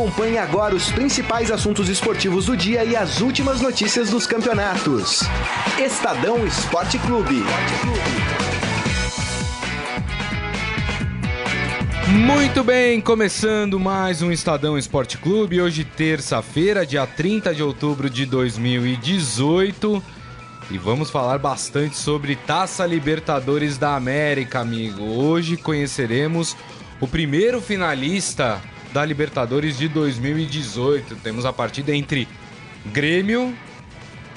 Acompanhe agora os principais assuntos esportivos do dia e as últimas notícias dos campeonatos. Estadão Esporte Clube. Muito bem, começando mais um Estadão Esporte Clube. Hoje, terça-feira, dia 30 de outubro de 2018. E vamos falar bastante sobre Taça Libertadores da América, amigo. Hoje conheceremos o primeiro finalista da Libertadores de 2018. Temos a partida entre Grêmio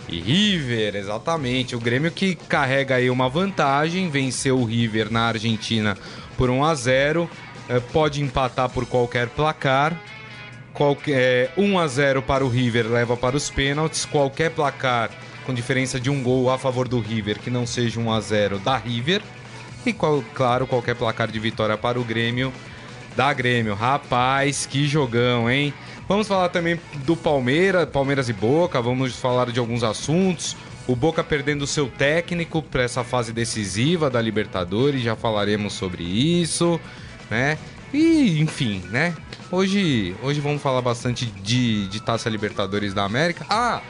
e River, exatamente. O Grêmio que carrega aí uma vantagem, venceu o River na Argentina por 1 a 0 é, pode empatar por qualquer placar. Qualquer, 1 a 0 para o River leva para os pênaltis. Qualquer placar com diferença de um gol a favor do River que não seja 1 a 0 da River. E qual, claro, qualquer placar de vitória para o Grêmio da Grêmio. Rapaz, que jogão, hein? Vamos falar também do Palmeiras, Palmeiras e Boca, vamos falar de alguns assuntos. O Boca perdendo seu técnico para essa fase decisiva da Libertadores, já falaremos sobre isso né? E, enfim, né? Hoje, hoje vamos falar bastante de, de Taça Libertadores da América. Ah,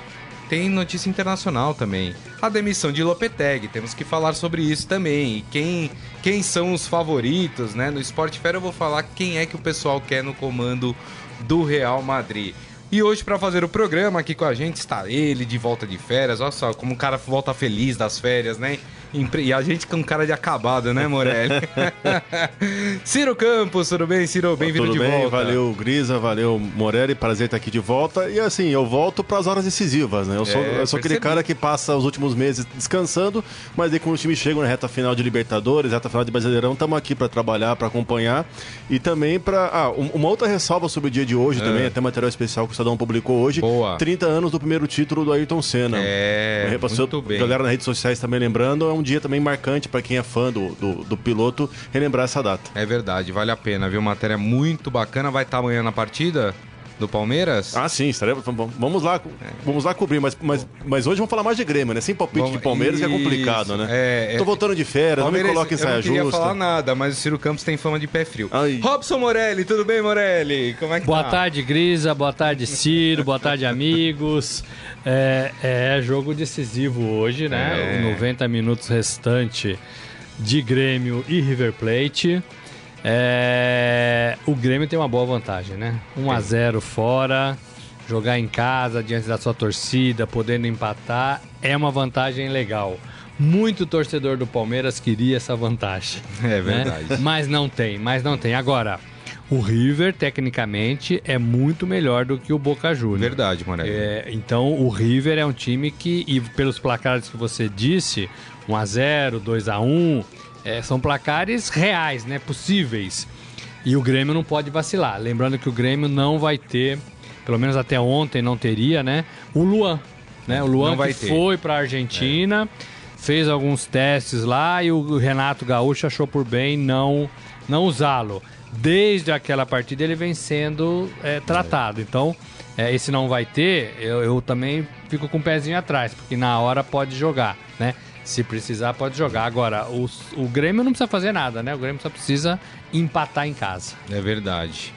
tem notícia internacional também. A demissão de Lopetegui, temos que falar sobre isso também. E quem, quem são os favoritos, né? No Sport Fair eu vou falar quem é que o pessoal quer no comando do Real Madrid. E hoje, para fazer o programa aqui com a gente, está ele de volta de férias. Olha só como o cara volta feliz das férias, né? E a gente com cara de acabado, né, Morelli? Ciro Campos, tudo bem, Ciro? Bem-vindo de bem, volta. Valeu, Grisa, valeu, Morelli. Prazer estar aqui de volta. E assim, eu volto para as horas decisivas, né? Eu sou, é, eu sou aquele cara que passa os últimos meses descansando, mas aí quando o time chega na reta final de Libertadores, reta final de Brasileirão, estamos aqui para trabalhar, para acompanhar e também para. Ah, uma outra ressalva sobre o dia de hoje é. também, até material especial que o Estadão publicou hoje. Boa. 30 anos do primeiro título do Ayrton Senna. É, muito bem. Galera nas redes sociais também lembrando, é um dia também marcante para quem é fã do, do, do, piloto relembrar essa data. É verdade, vale a pena, viu? Matéria muito bacana. Vai estar amanhã na partida? Do Palmeiras? Ah, sim, estaremos. Vamos lá, vamos lá cobrir, mas, mas, mas hoje vamos falar mais de Grêmio, né? Sem palpite de Palmeiras Isso. que é complicado, né? É, Tô voltando de férias, Palmeiras, não me coloque em saia justa. Eu não queria falar nada, mas o Ciro Campos tem fama de pé frio. Ai. Robson Morelli, tudo bem, Morelli? Como é que boa tá? tarde, Grisa, boa tarde, Ciro, boa tarde, amigos. É, é jogo decisivo hoje, né? É. 90 minutos restante de Grêmio e River Plate. É... O Grêmio tem uma boa vantagem, né? 1 a 0 fora, jogar em casa diante da sua torcida, podendo empatar, é uma vantagem legal. Muito torcedor do Palmeiras queria essa vantagem. É né? verdade. Né? Mas não tem, mas não tem. Agora, o River, tecnicamente, é muito melhor do que o Boca Juniors. Verdade, Moreira. É, então, o River é um time que, e pelos placares que você disse, 1x0, 2x1, é, são placares reais, né? Possíveis. E o Grêmio não pode vacilar. Lembrando que o Grêmio não vai ter, pelo menos até ontem não teria, né? O Luan. Né? O Luan que ter. foi para a Argentina, é. fez alguns testes lá e o Renato Gaúcho achou por bem não, não usá-lo. Desde aquela partida ele vem sendo é, tratado. Então, é, esse não vai ter, eu, eu também fico com o pezinho atrás, porque na hora pode jogar, né? Se precisar, pode jogar. Agora, o, o Grêmio não precisa fazer nada, né? O Grêmio só precisa empatar em casa. É verdade.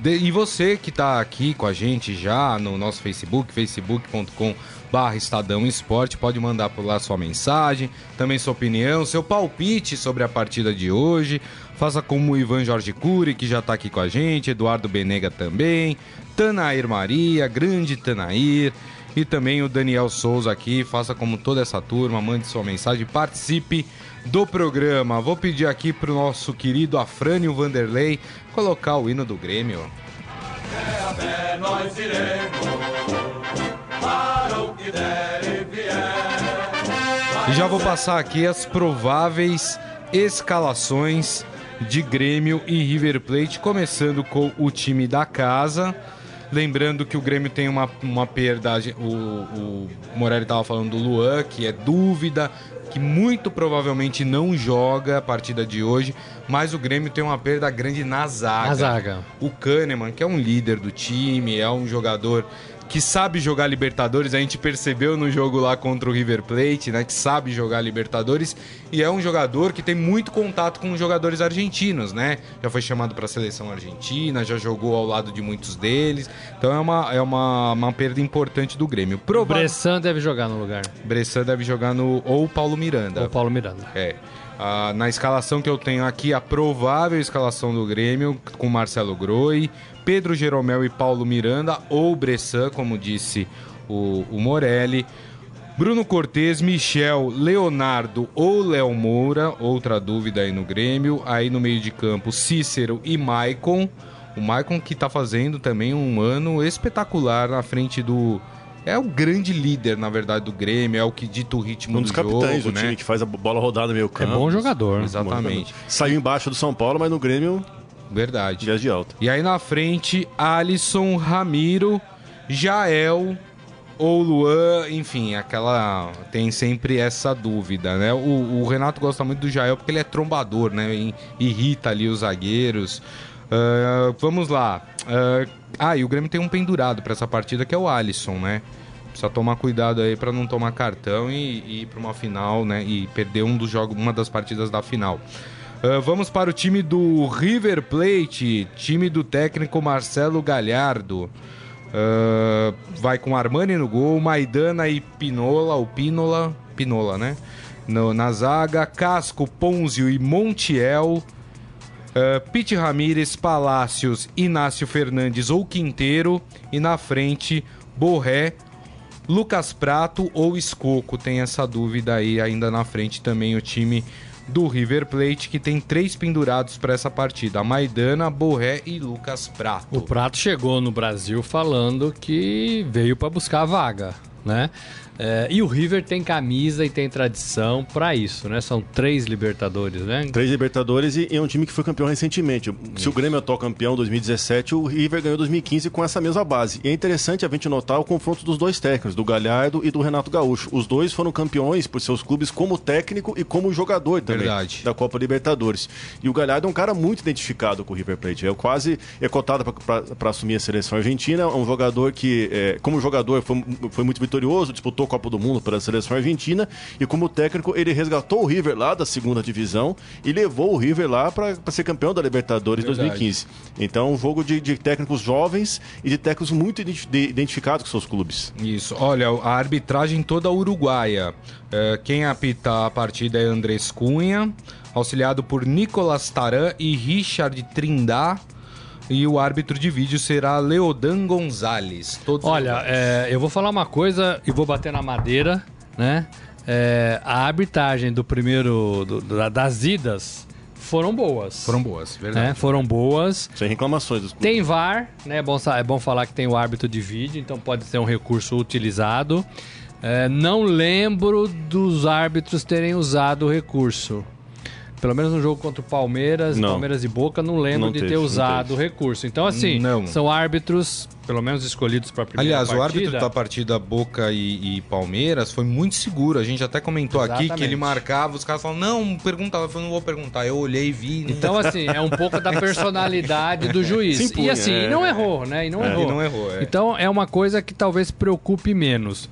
De, e você que está aqui com a gente já no nosso Facebook, facebook.com barra Estadão Esporte, pode mandar por lá sua mensagem, também sua opinião, seu palpite sobre a partida de hoje. Faça como o Ivan Jorge Cury, que já está aqui com a gente, Eduardo Benega também, Tanair Maria, grande Tanair e também o Daniel Souza aqui. Faça como toda essa turma, mande sua mensagem, participe do programa. Vou pedir aqui pro nosso querido Afrânio Vanderlei colocar o hino do Grêmio. Até nós iremos, para o que vier. E já vou passar aqui as prováveis escalações de Grêmio e River Plate, começando com o time da casa. Lembrando que o Grêmio tem uma, uma perda. O, o Morelli estava falando do Luan, que é dúvida, que muito provavelmente não joga a partida de hoje, mas o Grêmio tem uma perda grande na zaga. Na zaga. O Kahneman, que é um líder do time, é um jogador que sabe jogar Libertadores. A gente percebeu no jogo lá contra o River Plate, né? Que sabe jogar Libertadores. E é um jogador que tem muito contato com os jogadores argentinos, né? Já foi chamado para a seleção argentina, já jogou ao lado de muitos deles. Então é uma, é uma, uma perda importante do Grêmio. Prova... Bressan deve jogar no lugar. Bressan deve jogar no. Ou Paulo Miranda. Ou Paulo Miranda. É. Ah, na escalação que eu tenho aqui, a provável escalação do Grêmio, com Marcelo Groi, Pedro Jeromel e Paulo Miranda, ou Bressan, como disse o, o Morelli. Bruno Cortes, Michel, Leonardo ou Léo Moura, outra dúvida aí no Grêmio. Aí no meio de campo, Cícero e Maicon. O Maicon que tá fazendo também um ano espetacular na frente do, é o grande líder, na verdade, do Grêmio, é o que dita o ritmo um dos do capitães jogo, do né? time que faz a bola rodada no meio campo. É bom jogador. Exatamente. Saiu embaixo do São Paulo, mas no Grêmio, Verdade. viés de alta. E aí na frente, Alisson, Ramiro, Jael ou Luan, enfim, aquela. Tem sempre essa dúvida, né? O, o Renato gosta muito do Jael porque ele é trombador, né? Irrita ali os zagueiros. Ah, vamos lá. Ah, ah, e o Grêmio tem um pendurado para essa partida que é o Alisson, né? Precisa tomar cuidado aí para não tomar cartão e, e ir para uma final, né? E perder um dos jogos, uma das partidas da final. Ah, vamos para o time do River Plate, time do técnico Marcelo Galhardo. Ah, vai com Armani no gol, Maidana e Pinola, o Pinola, Pinola, né? No- na zaga, Casco, Ponzio e Montiel. Uh, Pete Ramírez, Palácios, Inácio Fernandes ou Quinteiro. E na frente, Borré, Lucas Prato ou Escoco. Tem essa dúvida aí ainda na frente também o time do River Plate, que tem três pendurados para essa partida: Maidana, Borré e Lucas Prato. O Prato chegou no Brasil falando que veio para buscar a vaga, né? É, e o River tem camisa e tem tradição para isso, né? São três Libertadores, né? Três Libertadores e, e é um time que foi campeão recentemente. Se o Grêmio é atual campeão em 2017, o River ganhou em 2015 com essa mesma base. E é interessante a gente notar o confronto dos dois técnicos, do Galhardo e do Renato Gaúcho. Os dois foram campeões por seus clubes como técnico e como jogador também Verdade. da Copa Libertadores. E o Galhardo é um cara muito identificado com o River Plate. É quase é cotado para assumir a seleção argentina. É um jogador que, é, como jogador, foi, foi muito vitorioso, disputou Copa do Mundo pela seleção argentina. E como técnico, ele resgatou o River lá da segunda divisão e levou o River lá para ser campeão da Libertadores Verdade. 2015. Então, um jogo de, de técnicos jovens e de técnicos muito identi- de- identificados com seus clubes. Isso. Olha, a arbitragem toda uruguaia. É, quem apita a partida é Andrés Cunha, auxiliado por Nicolas Taran e Richard Trindá. E o árbitro de vídeo será Leodan Gonzalez. Todos Olha, é, eu vou falar uma coisa e vou bater na madeira, né? É, a arbitragem do primeiro, do- da- das idas foram boas. foram boas, verdade. né? Foram boas. Sem reclamações dos clubes. Tem VAR, né? É bom, é bom falar que tem o árbitro de vídeo, então pode ser um recurso utilizado. É, não lembro dos árbitros terem usado o recurso. Pelo menos no jogo contra o Palmeiras, Não. Palmeiras e Boca, não lembro Não de teve, ter usado o recurso. Então, assim, Não. são árbitros, pelo menos escolhidos para a primeira Aliás, o partida. árbitro da partida Boca e, e Palmeiras foi muito seguro. A gente até comentou aqui que Exatamente. ele marcava, os caras falavam, não, perguntava, eu falei, não vou perguntar. Eu olhei e vi. não- Então, assim, é um pouco da personalidade do juiz. Impunha, e assim, é. não errou, né? E não É. errou. E não errou, é. Então, é uma coisa que talvez preocupe menos.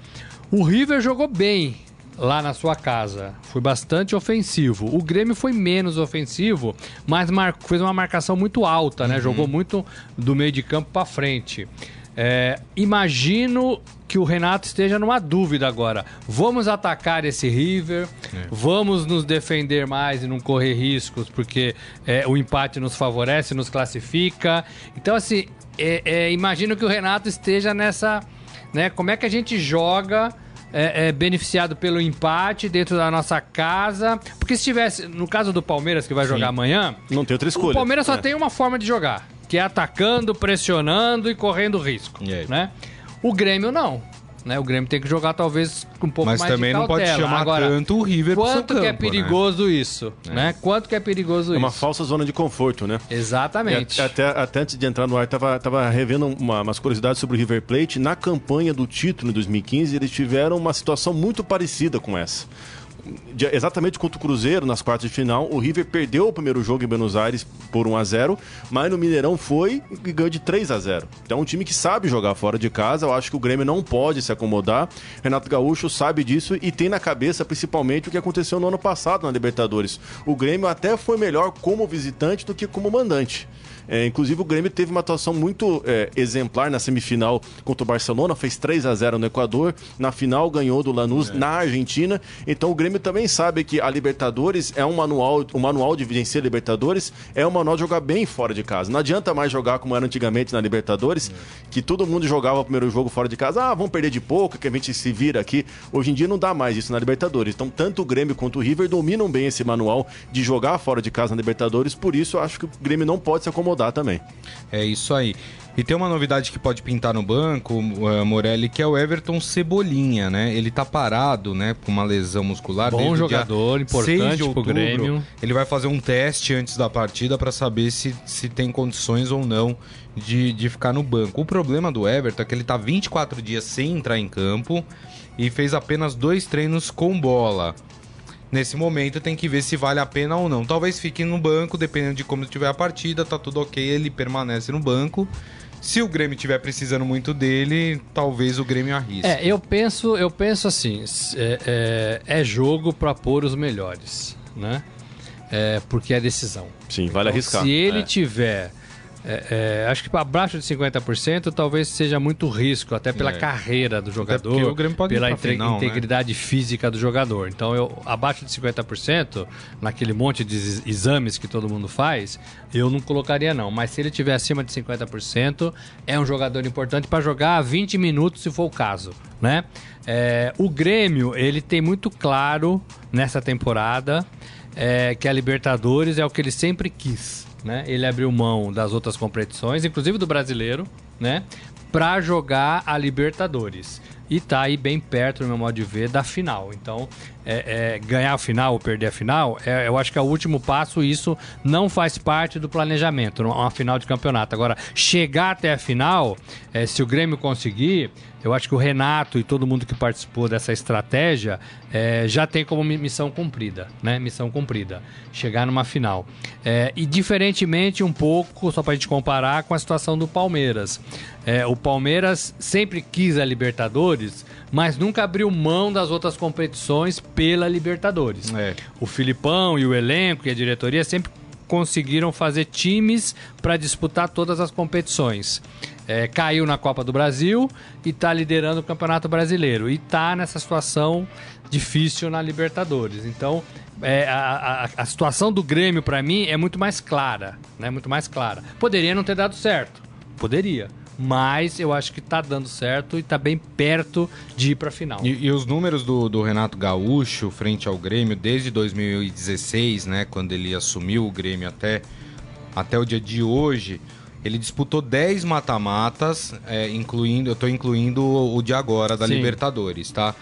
O River jogou bem lá na sua casa. Foi bastante ofensivo. O Grêmio foi menos ofensivo, mas fez uma marcação muito alta, Uhum. né? Jogou muito do meio de campo para frente. É, imagino que o Renato esteja numa dúvida agora. Vamos atacar esse River, É. vamos nos defender mais e não correr riscos, porque é, o empate nos favorece, nos classifica. Então, assim, é, é, imagino que o Renato esteja nessa. Né, como é que a gente joga é, é, beneficiado pelo empate dentro da nossa casa? Porque se tivesse, no caso do Palmeiras, que vai jogar amanhã, Não tem outra escolha. o Palmeiras só É. tem uma forma de jogar, que é atacando, pressionando e correndo risco, E aí? né? O Grêmio não. Né? O Grêmio tem que jogar talvez com um pouco Mas mais também de não pode cautela. chamar Agora, tanto o River pro seu Quanto que é campo, né? perigoso isso, né? Quanto que é perigoso É uma isso? falsa zona de conforto, né? Exatamente. E até, até antes de entrar no ar, tava, tava revendo uma- umas curiosidades sobre o River Plate. Na campanha do título em 2015, eles tiveram uma situação muito parecida com essa. De, exatamente contra o Cruzeiro nas quartas de final. O River perdeu o primeiro jogo em Buenos Aires por 1 a 0 mas no Mineirão foi e ganhou de 3 a 0 Então é um time que sabe jogar fora de casa. Eu acho que o Grêmio não pode se acomodar. Renato Gaúcho sabe disso e tem na cabeça principalmente o que aconteceu no ano passado na Libertadores. O Grêmio até foi melhor como visitante do que como mandante. É, inclusive, o Grêmio teve uma atuação muito é, exemplar na semifinal contra o Barcelona, fez 3 a 0 no Equador. Na final, ganhou do Lanús é. na Argentina. Então, o Grêmio também sabe que a Libertadores é um manual, o manual de vencer Libertadores é um manual de jogar bem fora de casa. Não adianta mais jogar como era antigamente na Libertadores, é. que todo mundo jogava o primeiro jogo fora de casa. Ah, vamos perder de pouco, que a gente se vira aqui. Hoje em dia não dá mais isso na Libertadores. Então, tanto o Grêmio quanto o River dominam bem esse manual de jogar fora de casa na Libertadores. Por isso, eu acho que o Grêmio não pode se acomodar incomodar também. É isso aí. E tem uma novidade que pode pintar no banco, uh, Morelli, que é o Everton Cebolinha, né? Ele tá parado, né, com uma lesão muscular. Bom jogador, importante outubro, pro Grêmio. Ele vai fazer um teste antes da partida para saber se, se tem condições ou não de, de ficar no banco. O problema do Everton é que ele tá 24 dias sem entrar em campo e fez apenas dois treinos com bola. Nesse momento tem que ver se vale a pena ou não. Talvez fique no banco, dependendo de como estiver a partida, tá tudo ok, ele permanece no banco. Se o Grêmio estiver precisando muito dele, talvez o Grêmio arrisque. É, eu penso, eu penso assim, é, é, é jogo para pôr os melhores, né? É, porque é decisão. Sim, vale então, arriscar. Se ele é. tiver é, é, acho que para abaixo de 50% talvez seja muito risco, até pela é. carreira do jogador, pela final, né? integridade né? física do jogador. Então, eu abaixo de 50%, naquele monte de exames que todo mundo faz, eu não colocaria não. Mas se ele tiver acima de 50%, é um jogador importante para jogar 20 minutos, se for o caso, né? É, o Grêmio, ele tem muito claro nessa temporada é, que a Libertadores é o que ele sempre quis né? Ele abriu mão das outras competições, inclusive do brasileiro, né? Para jogar a Libertadores. E tá aí bem perto, no meu modo de ver, da final. Então, é, é, ganhar a final ou perder a final, é, eu acho que é o último passo isso não faz parte do planejamento, uma final de campeonato. Agora, chegar até a final, é, se o Grêmio conseguir, eu acho que o Renato e todo mundo que participou dessa estratégia é, já tem como missão cumprida, né? Missão cumprida, chegar numa final. É, e diferentemente um pouco, só para a gente comparar com a situação do Palmeiras. É, o Palmeiras sempre quis a Libertadores, mas nunca abriu mão das outras competições pela Libertadores. É. O Filipão e o elenco e a diretoria sempre conseguiram fazer times para disputar todas as competições é, caiu na Copa do Brasil e está liderando o Campeonato Brasileiro. E está nessa situação difícil na Libertadores. Então, é, a, a, a, situação do Grêmio, para mim, é muito mais clara. Né? Muito mais clara. Poderia não ter dado certo. Poderia. Mas eu acho que está dando certo e está bem perto de ir para a final. E, e, os números do, do Renato Gaúcho frente ao Grêmio desde 2016, né, quando ele assumiu o Grêmio até, até o dia de hoje, ele disputou 10 mata-matas, é, incluindo, eu estou incluindo o de agora, da Sim. Libertadores, tá?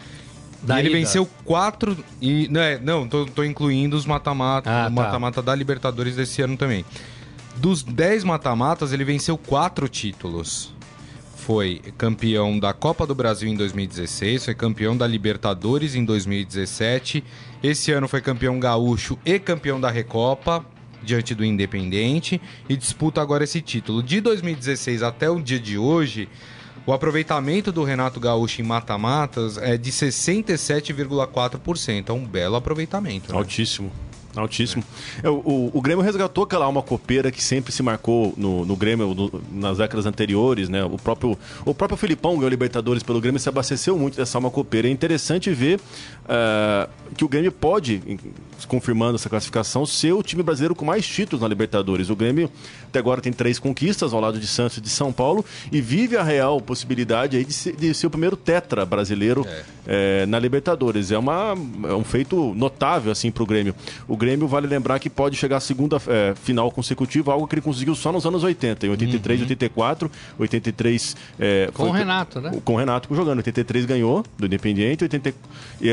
Da e ele ida. venceu quatro. E, não, é, não tô, tô incluindo os mata-mata ah, tá. mata-mata da Libertadores desse ano também. Dos 10 mata-matas, ele venceu quatro títulos. Foi campeão da Copa do Brasil em 2016, foi campeão da Libertadores em 2017. Esse ano foi campeão gaúcho e campeão da Recopa diante do Independente e disputa agora esse título. De 2016 até o dia de hoje, o aproveitamento do Renato Gaúcho em mata-matas é de 67,4%. É um belo aproveitamento. Né? Altíssimo. Altíssimo. É. O, o, o, Grêmio resgatou aquela alma copeira que sempre se marcou no, no Grêmio no, nas décadas anteriores, né? O próprio, o próprio Filipão ganhou Libertadores pelo Grêmio se abasteceu muito dessa alma copeira. É interessante ver uh, que o Grêmio pode, confirmando essa classificação, ser o time brasileiro com mais títulos na Libertadores. O Grêmio até agora tem três conquistas ao lado de Santos e de São Paulo e vive a real possibilidade aí de ser, de ser o primeiro tetra brasileiro é. É, na Libertadores. É, uma, é um feito notável assim para o Grêmio. O Grêmio, vale lembrar que pode chegar à segunda é, final consecutiva, algo que ele conseguiu só nos anos 80, em 83, uhum. 84, 83... É, com o Renato, né? Com o Renato jogando. 83 ganhou do Independiente, 80,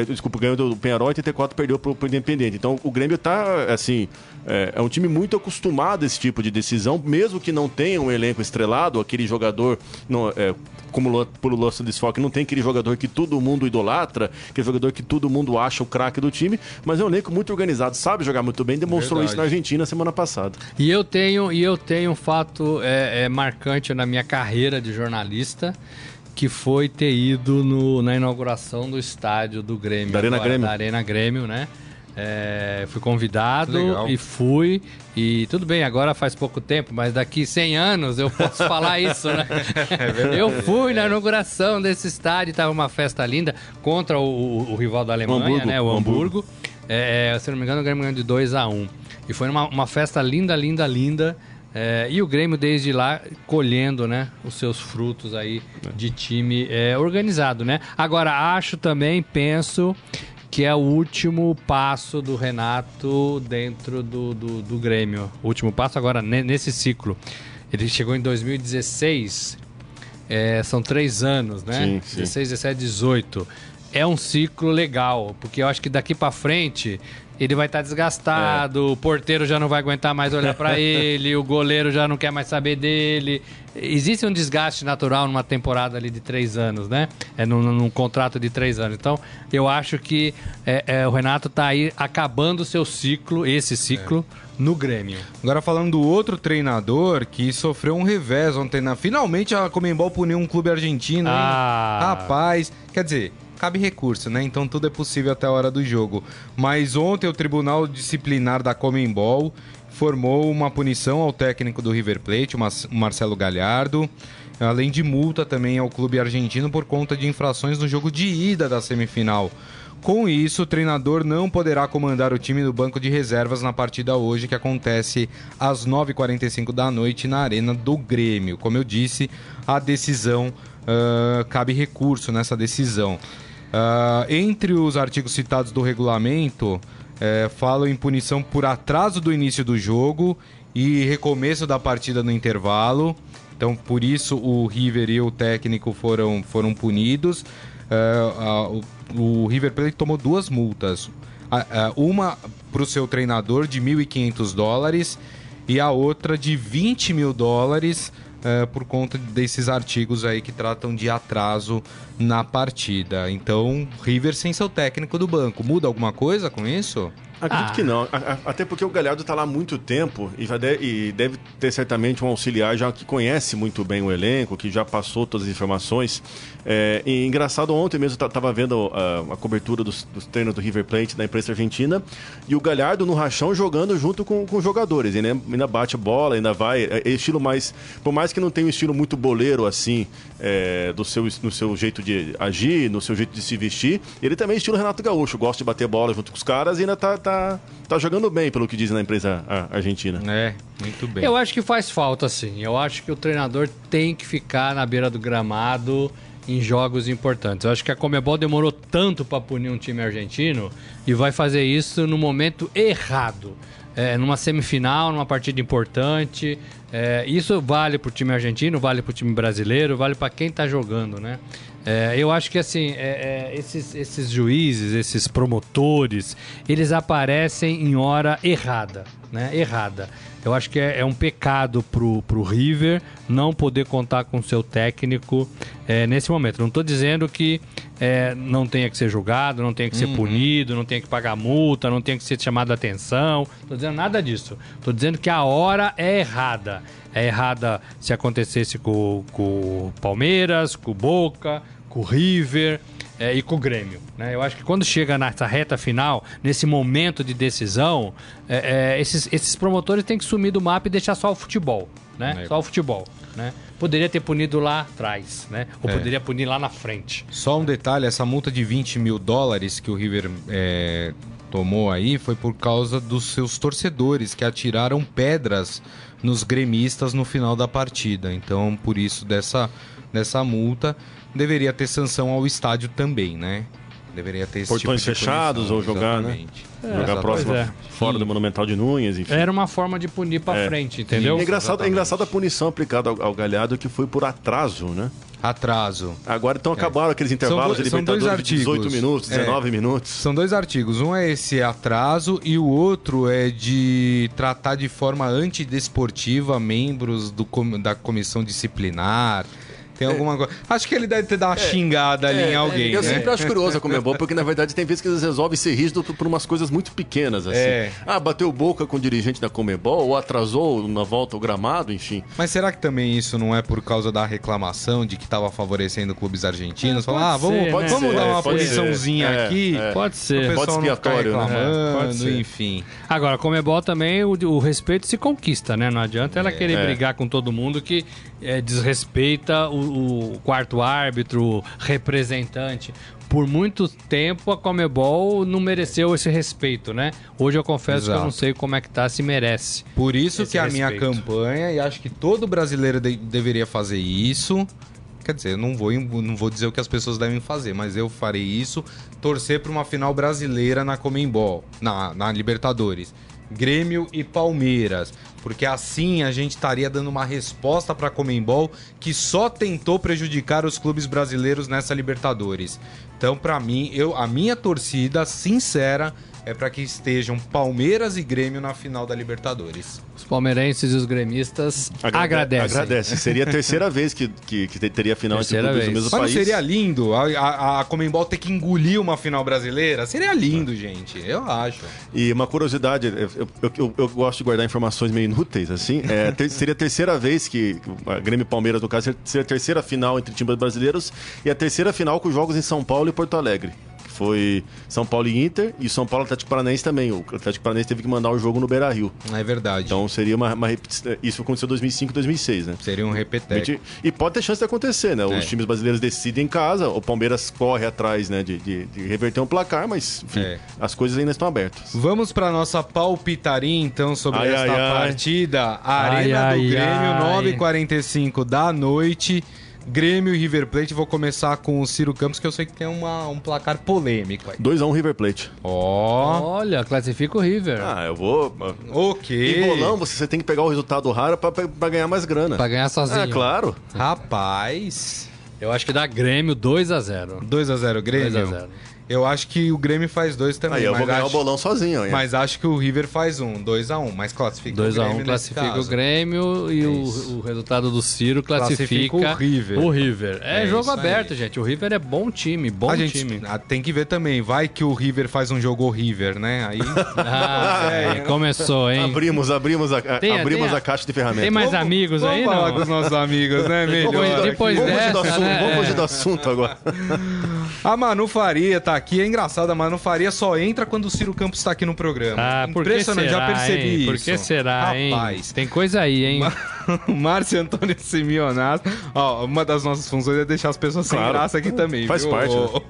desculpa, ganhou do Penharol, 84 perdeu pro, pro Independiente. Exatamente. Então o Grêmio tá, assim, é, é, um time muito acostumado a esse tipo de decisão, mesmo que não tenha um elenco estrelado, aquele jogador, não, é, como por Lúcio desfoque, não tem aquele jogador que todo mundo idolatra, aquele jogador que todo mundo acha o craque do time, mas é um elenco muito organizado, sabe jogar muito bem, demonstrou Verdade. isso na Argentina semana passada. E eu tenho, e eu tenho um fato é, é marcante na minha carreira de jornalista que foi ter ido no, na inauguração do estádio do Grêmio. Da Arena agora, Grêmio. Da Arena Grêmio, né? É, fui convidado Legal. e fui. E tudo bem, agora faz pouco tempo, mas daqui 100 anos eu posso falar isso, né? É eu fui na inauguração desse estádio, estava uma festa linda contra o, o, o rival da Alemanha, Hamburgo, né? O Hamburgo. Hamburgo. É, se não me engano, o Grêmio ganhou de 2 a 1 um. E foi uma, uma festa linda, linda, linda. É, e o Grêmio desde lá colhendo, né, os seus frutos aí de time é, organizado, né? Agora acho também, penso que é o último passo do Renato dentro do, do, do Grêmio. O último passo agora nesse ciclo. Ele chegou em 2016, é, são três anos, né? Sim, sim. 16, 17, 18. É um ciclo legal, porque eu acho que daqui para frente ele vai estar tá desgastado, é. o porteiro já não vai aguentar mais olhar para ele, o goleiro já não quer mais saber dele. Existe um desgaste natural numa temporada ali de três anos, né? É num, num contrato de três anos. Então, eu acho que é, é, o Renato está aí acabando o seu ciclo, esse ciclo, é. no Grêmio. Agora falando do outro treinador que sofreu um revés ontem, na... finalmente a Comembol puniu um clube argentino, ah. Rapaz, quer dizer, cabe recurso, né? Então tudo é possível até a hora do jogo. Mas ontem o Tribunal Disciplinar da Comembol formou uma punição ao técnico do River Plate, o Marcelo Galhardo, além de multa também ao clube argentino por conta de infrações no jogo de ida da semifinal. Com isso, o treinador não poderá comandar o time do banco de reservas na partida hoje, que acontece às 9h45 da noite na Arena do Grêmio. Como eu disse, a decisão uh, cabe recurso nessa decisão. Uh, entre os artigos citados do regulamento, é, falam em punição por atraso do início do jogo e recomeço da partida no intervalo. Então, por isso, o River e o técnico foram, foram punidos. É, a, o, o, River Plate tomou duas multas. A, uma para o seu treinador de 1.500 dólares e a outra de 20 mil dólares é, por conta desses artigos aí que tratam de atraso na partida. Então, River sem seu técnico do banco. Muda alguma coisa com isso? Acredito ah. que não. Até porque o Galhardo está lá há muito tempo e, e, deve ter certamente um auxiliar já que conhece muito bem o elenco, que já passou todas as informações. É, e engraçado, ontem mesmo eu estava vendo a, a cobertura dos, dos, treinos do River Plate da imprensa argentina e o Galhardo no rachão jogando junto com, com os jogadores. Ele ainda bate bola, ainda vai. É, é, estilo mais. Por mais que não tenha um estilo muito boleiro assim, é, do seu, no seu jeito de agir, no seu jeito de se vestir, ele também é estilo Renato Gaúcho, gosta de bater bola junto com os caras e ainda tá, tá tá, tá jogando bem, pelo que dizem na empresa argentina. É, muito bem. Eu acho que faz falta, sim. Eu acho que o treinador tem que ficar na beira do gramado em jogos importantes. Eu acho que a Comebol demorou tanto para punir um time argentino e vai fazer isso no momento errado. É, numa semifinal, numa partida importante. É, isso vale para o time argentino, vale para o time brasileiro, vale para quem está jogando, né? É, eu acho que assim, é, é, esses, esses juízes, esses promotores, eles aparecem em hora errada, né? Errada. Eu acho que é, é, um pecado pro, pro River não poder contar com seu técnico é, nesse momento. Não estou dizendo que é, não tenha que ser julgado, não tenha que ser uhum. punido, não tenha que pagar multa, não tenha que ser chamado a atenção. Estou dizendo nada disso. Estou dizendo que a hora é errada. É errada se acontecesse com o Palmeiras, com o Boca, com o River é, e com o Grêmio. Né? Eu acho que quando chega nessa reta final, nesse momento de decisão, é, é, esses, esses promotores têm que sumir do mapa e deixar só o futebol. Né? Só o futebol. Né? Poderia ter punido lá atrás, né? Ou é. poderia punir lá na frente. Só um detalhe, essa multa de 20 mil dólares que o River é, tomou aí foi por causa dos seus torcedores que atiraram pedras nos gremistas no final da partida. Então, por isso dessa, dessa multa deveria ter sanção ao estádio também, né? Deveria ter esse Portões tipo fechados ou jogar, né? É, jogar próximo é. fora do Monumental de Núñez, enfim. Era uma forma de punir para é. frente, entendeu? É engraçado, é engraçado a punição aplicada ao, ao Galhardo que foi por atraso, né? Atraso. Agora então acabaram aqueles intervalos São de do- são dois Libertadores de 18 artigos. minutos, É. 19 minutos. São dois artigos. Um é esse atraso e o outro é de tratar de forma antidesportiva membros do da comissão disciplinar. Tem alguma coisa. Acho que ele deve ter dado uma xingada ali em alguém. É, eu né? sempre acho curioso a Comebol, porque na verdade tem vezes que eles resolvem ser rígidos por umas coisas muito pequenas, assim. É. Ah, bateu boca com o dirigente da Comebol, ou atrasou na volta o gramado, enfim. Mas será que também isso não é por causa da reclamação de que estava favorecendo clubes argentinos? É, Falar, pode ah, vamos, ser, vamos né? Pode dar uma pode puniçãozinha É, aqui. é. Pode ser. Não ficar expiatório, né? reclamando, É, pode ser. enfim. Agora, como é bom também, o, o respeito se conquista, né? Não adianta ela querer É. brigar com todo mundo que é, desrespeita o, o quarto árbitro, representante. Por muito tempo a Comebol não mereceu esse respeito, né? Hoje eu confesso que eu não Exato. sei como é que tá, se merece. Por isso que a minha campanha, e acho que todo brasileiro de- deveria fazer isso. Quer dizer, eu não vou, não vou dizer o que as pessoas devem fazer, mas eu farei isso. Torcer para uma final brasileira na Comembol, na, na Libertadores. Grêmio e Palmeiras. Porque assim a gente estaria dando uma resposta para a Comembol que só tentou prejudicar os clubes brasileiros nessa Libertadores. Então, para mim, eu, a minha torcida sincera é para que estejam Palmeiras e Grêmio na final da Libertadores. Os palmeirenses e os gremistas Agrade- agradecem. Agradece. Seria a terceira vez que, que, que teria final entre Terceira clubes do mesmo Mas não país. seria lindo a, a, a Comembol ter que engolir uma final brasileira? Seria lindo, gente. Eu acho. E uma curiosidade, eu, eu, eu- eu gosto de guardar informações meio inúteis, assim. É, ter- seria a terceira vez que a Grêmio e Palmeiras, no caso, seria a terceira final entre times brasileiros e a terceira final com jogos em São Paulo e Porto Alegre. Foi São Paulo e Inter e São Paulo Atlético Paranaense também. O Atlético Paranaense teve que mandar o jogo no Beira Rio. É verdade. Então seria uma, uma Isso aconteceu em 2005 2006, né? Seria um repeteco. E pode ter chance de acontecer, né? Os É. times brasileiros decidem em casa, o Palmeiras corre atrás, né, de, de- de reverter um placar, mas enfim, É. as coisas ainda estão abertas. Vamos para nossa palpitaria, então, sobre Ai, esta ai, partida. Ai, Arena do ai, Grêmio, ai. 9h45 da noite. Grêmio e River Plate. Vou começar com o Ciro Campos, que eu sei que tem uma, um placar polêmico aí. 2x1 River Plate. Ó, Olha, classifica o River. Ah, eu vou. ok. Em bolão, você, você tem que pegar o resultado raro pra ganhar mais grana. Pra ganhar sozinho. É, claro. Rapaz. Eu acho que dá Grêmio 2 a 0 2x0 Grêmio. 2 a 0 Eu acho que o Grêmio faz dois também. Aí eu mas vou ganhar acho... o bolão sozinho. hein? Mas acho que o River faz um, 2x1, mas classifica 2 o a 1 Grêmio nesse classifica o caso. Grêmio e É o, o resultado do Ciro classifica, Classifica o River. o River. É, É jogo isso aí. aberto, gente. O River é bom time, bom a gente time. ah, tem que ver também. Vai que o River faz um jogo River, né? Aí. Ah, é, começou, hein? Abrimos, abrimos, a, a- Tem- abrimos tem a- a caixa de ferramentas. Tem mais Vamos- amigos vamos aí, falar não? com os nossos amigos, né? Melhor. Vamos do- depois vamos do dessa, assunto, né? vamos fugir do assunto agora. A Manu Faria tá aqui. É engraçado, a Manu Faria só entra quando o Ciro Campos tá aqui no programa. Ah, por que Impressionante, será, já percebi hein? isso. Por que será, hein? Rapaz. Tem coisa aí, hein? O Márcio Antônio Simeonato. Ó, uma das nossas funções é deixar as pessoas sem Claro. graça aqui também. Faz viu? parte, né?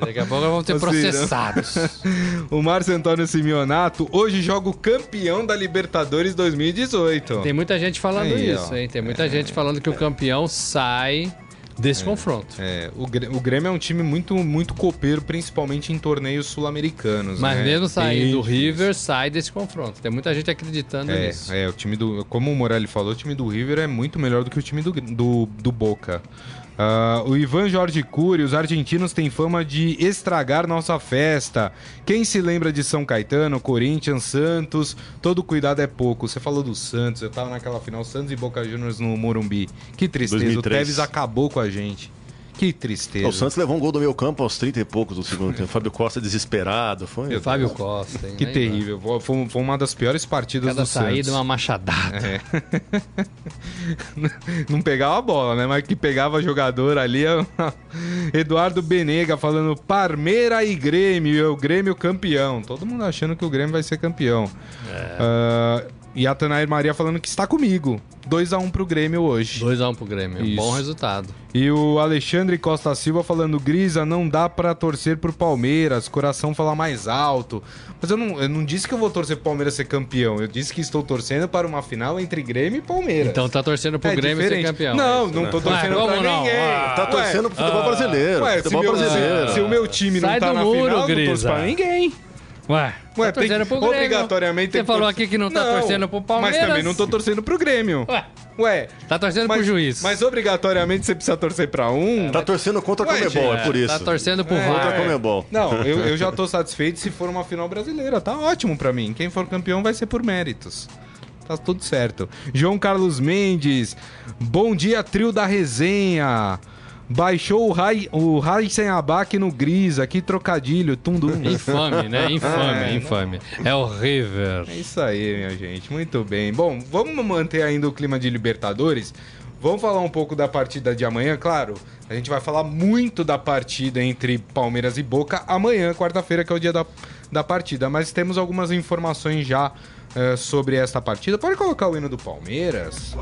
É, daqui a pouco vamos ter processados. O Márcio Antônio Simeonato hoje joga o campeão da Libertadores 2018. Tem muita gente falando Aí, isso, ó. hein? Tem muita gente falando que o campeão sai desse confronto. É, o, o Grêmio é um time muito, muito copeiro, principalmente em torneios sul-americanos. Mas né? mesmo saindo do River, sai desse confronto. Tem muita gente acreditando É, nisso. é, o time do. Como o Morelli falou, o time do River é muito melhor do que o time do, do, do Boca. Ah, o Ivan Jorge Cury, os argentinos têm fama de estragar nossa festa. Quem se lembra de São Caetano, Corinthians, Santos? Todo cuidado é pouco. Você falou do Santos, eu tava naquela final Santos e Boca Juniors no Morumbi. Que tristeza, 2003. o Tevez acabou com a gente. Que tristeza. O Santos levou um gol do meio campo aos 30 e poucos do segundo tempo. Fábio Costa desesperado. Foi. Fábio Costa, hein? Que terrível. Foi, foi uma das piores partidas Cada do saída, Santos. uma machadada. É. Não pegava a bola, né? Mas que pegava jogador ali. é Eduardo Benega falando Parmeira e Grêmio, e o Grêmio campeão. Todo mundo achando que o Grêmio vai ser campeão. Ah, e a Tanair Maria falando que está comigo. 2x1 pro Grêmio hoje. 2x1 pro Grêmio. Isso. Bom resultado. E o Alexandre Costa Silva falando, Grisa, não dá pra torcer pro Palmeiras, coração fala mais alto. Mas eu não, eu não disse que eu vou torcer pro Palmeiras ser campeão, eu disse que estou torcendo para uma final entre Grêmio e Palmeiras. Então tá torcendo pro É Grêmio diferente. ser campeão. Não, é isso, não né? tô torcendo Ué, pra não? ninguém. Ah, Tá Ué, torcendo pro futebol ah, brasileiro. Ué, se, futebol meu, brasileiro. se- se o meu time Sai não tá na muro, final, não torço Grisa. pra ninguém. Ué, Ué, tá tem torcendo que- pro Grêmio. obrigatoriamente tem Você falou aqui que não tá torcendo pro Palmeiras. Mas também não tô torcendo pro Grêmio. Ué, Ué. Tá torcendo mas, pro juiz. Mas obrigatoriamente você precisa torcer pra um. Tá torcendo contra a Ué, Comebol, é por isso. Tá torcendo pro É. Contra a VAR. Comebol. Não, eu, eu já tô satisfeito se for uma final brasileira. Tá ótimo pra mim. Quem for campeão vai ser por méritos. Tá tudo certo. João Carlos Mendes. Bom dia, trio da resenha. Baixou o Rai, o Raisen Abac no Grisa. Que trocadilho, tundum. Infame, né? Infame, É, infame. É horrível. É isso aí, minha gente. Muito bem. Bom, vamos manter ainda o clima de Libertadores. Vamos falar um pouco da partida de amanhã, claro. A gente vai falar muito da partida entre Palmeiras e Boca amanhã, quarta-feira, que é o dia da, da partida. Mas temos algumas informações já eh, sobre esta partida. Pode colocar o hino do Palmeiras.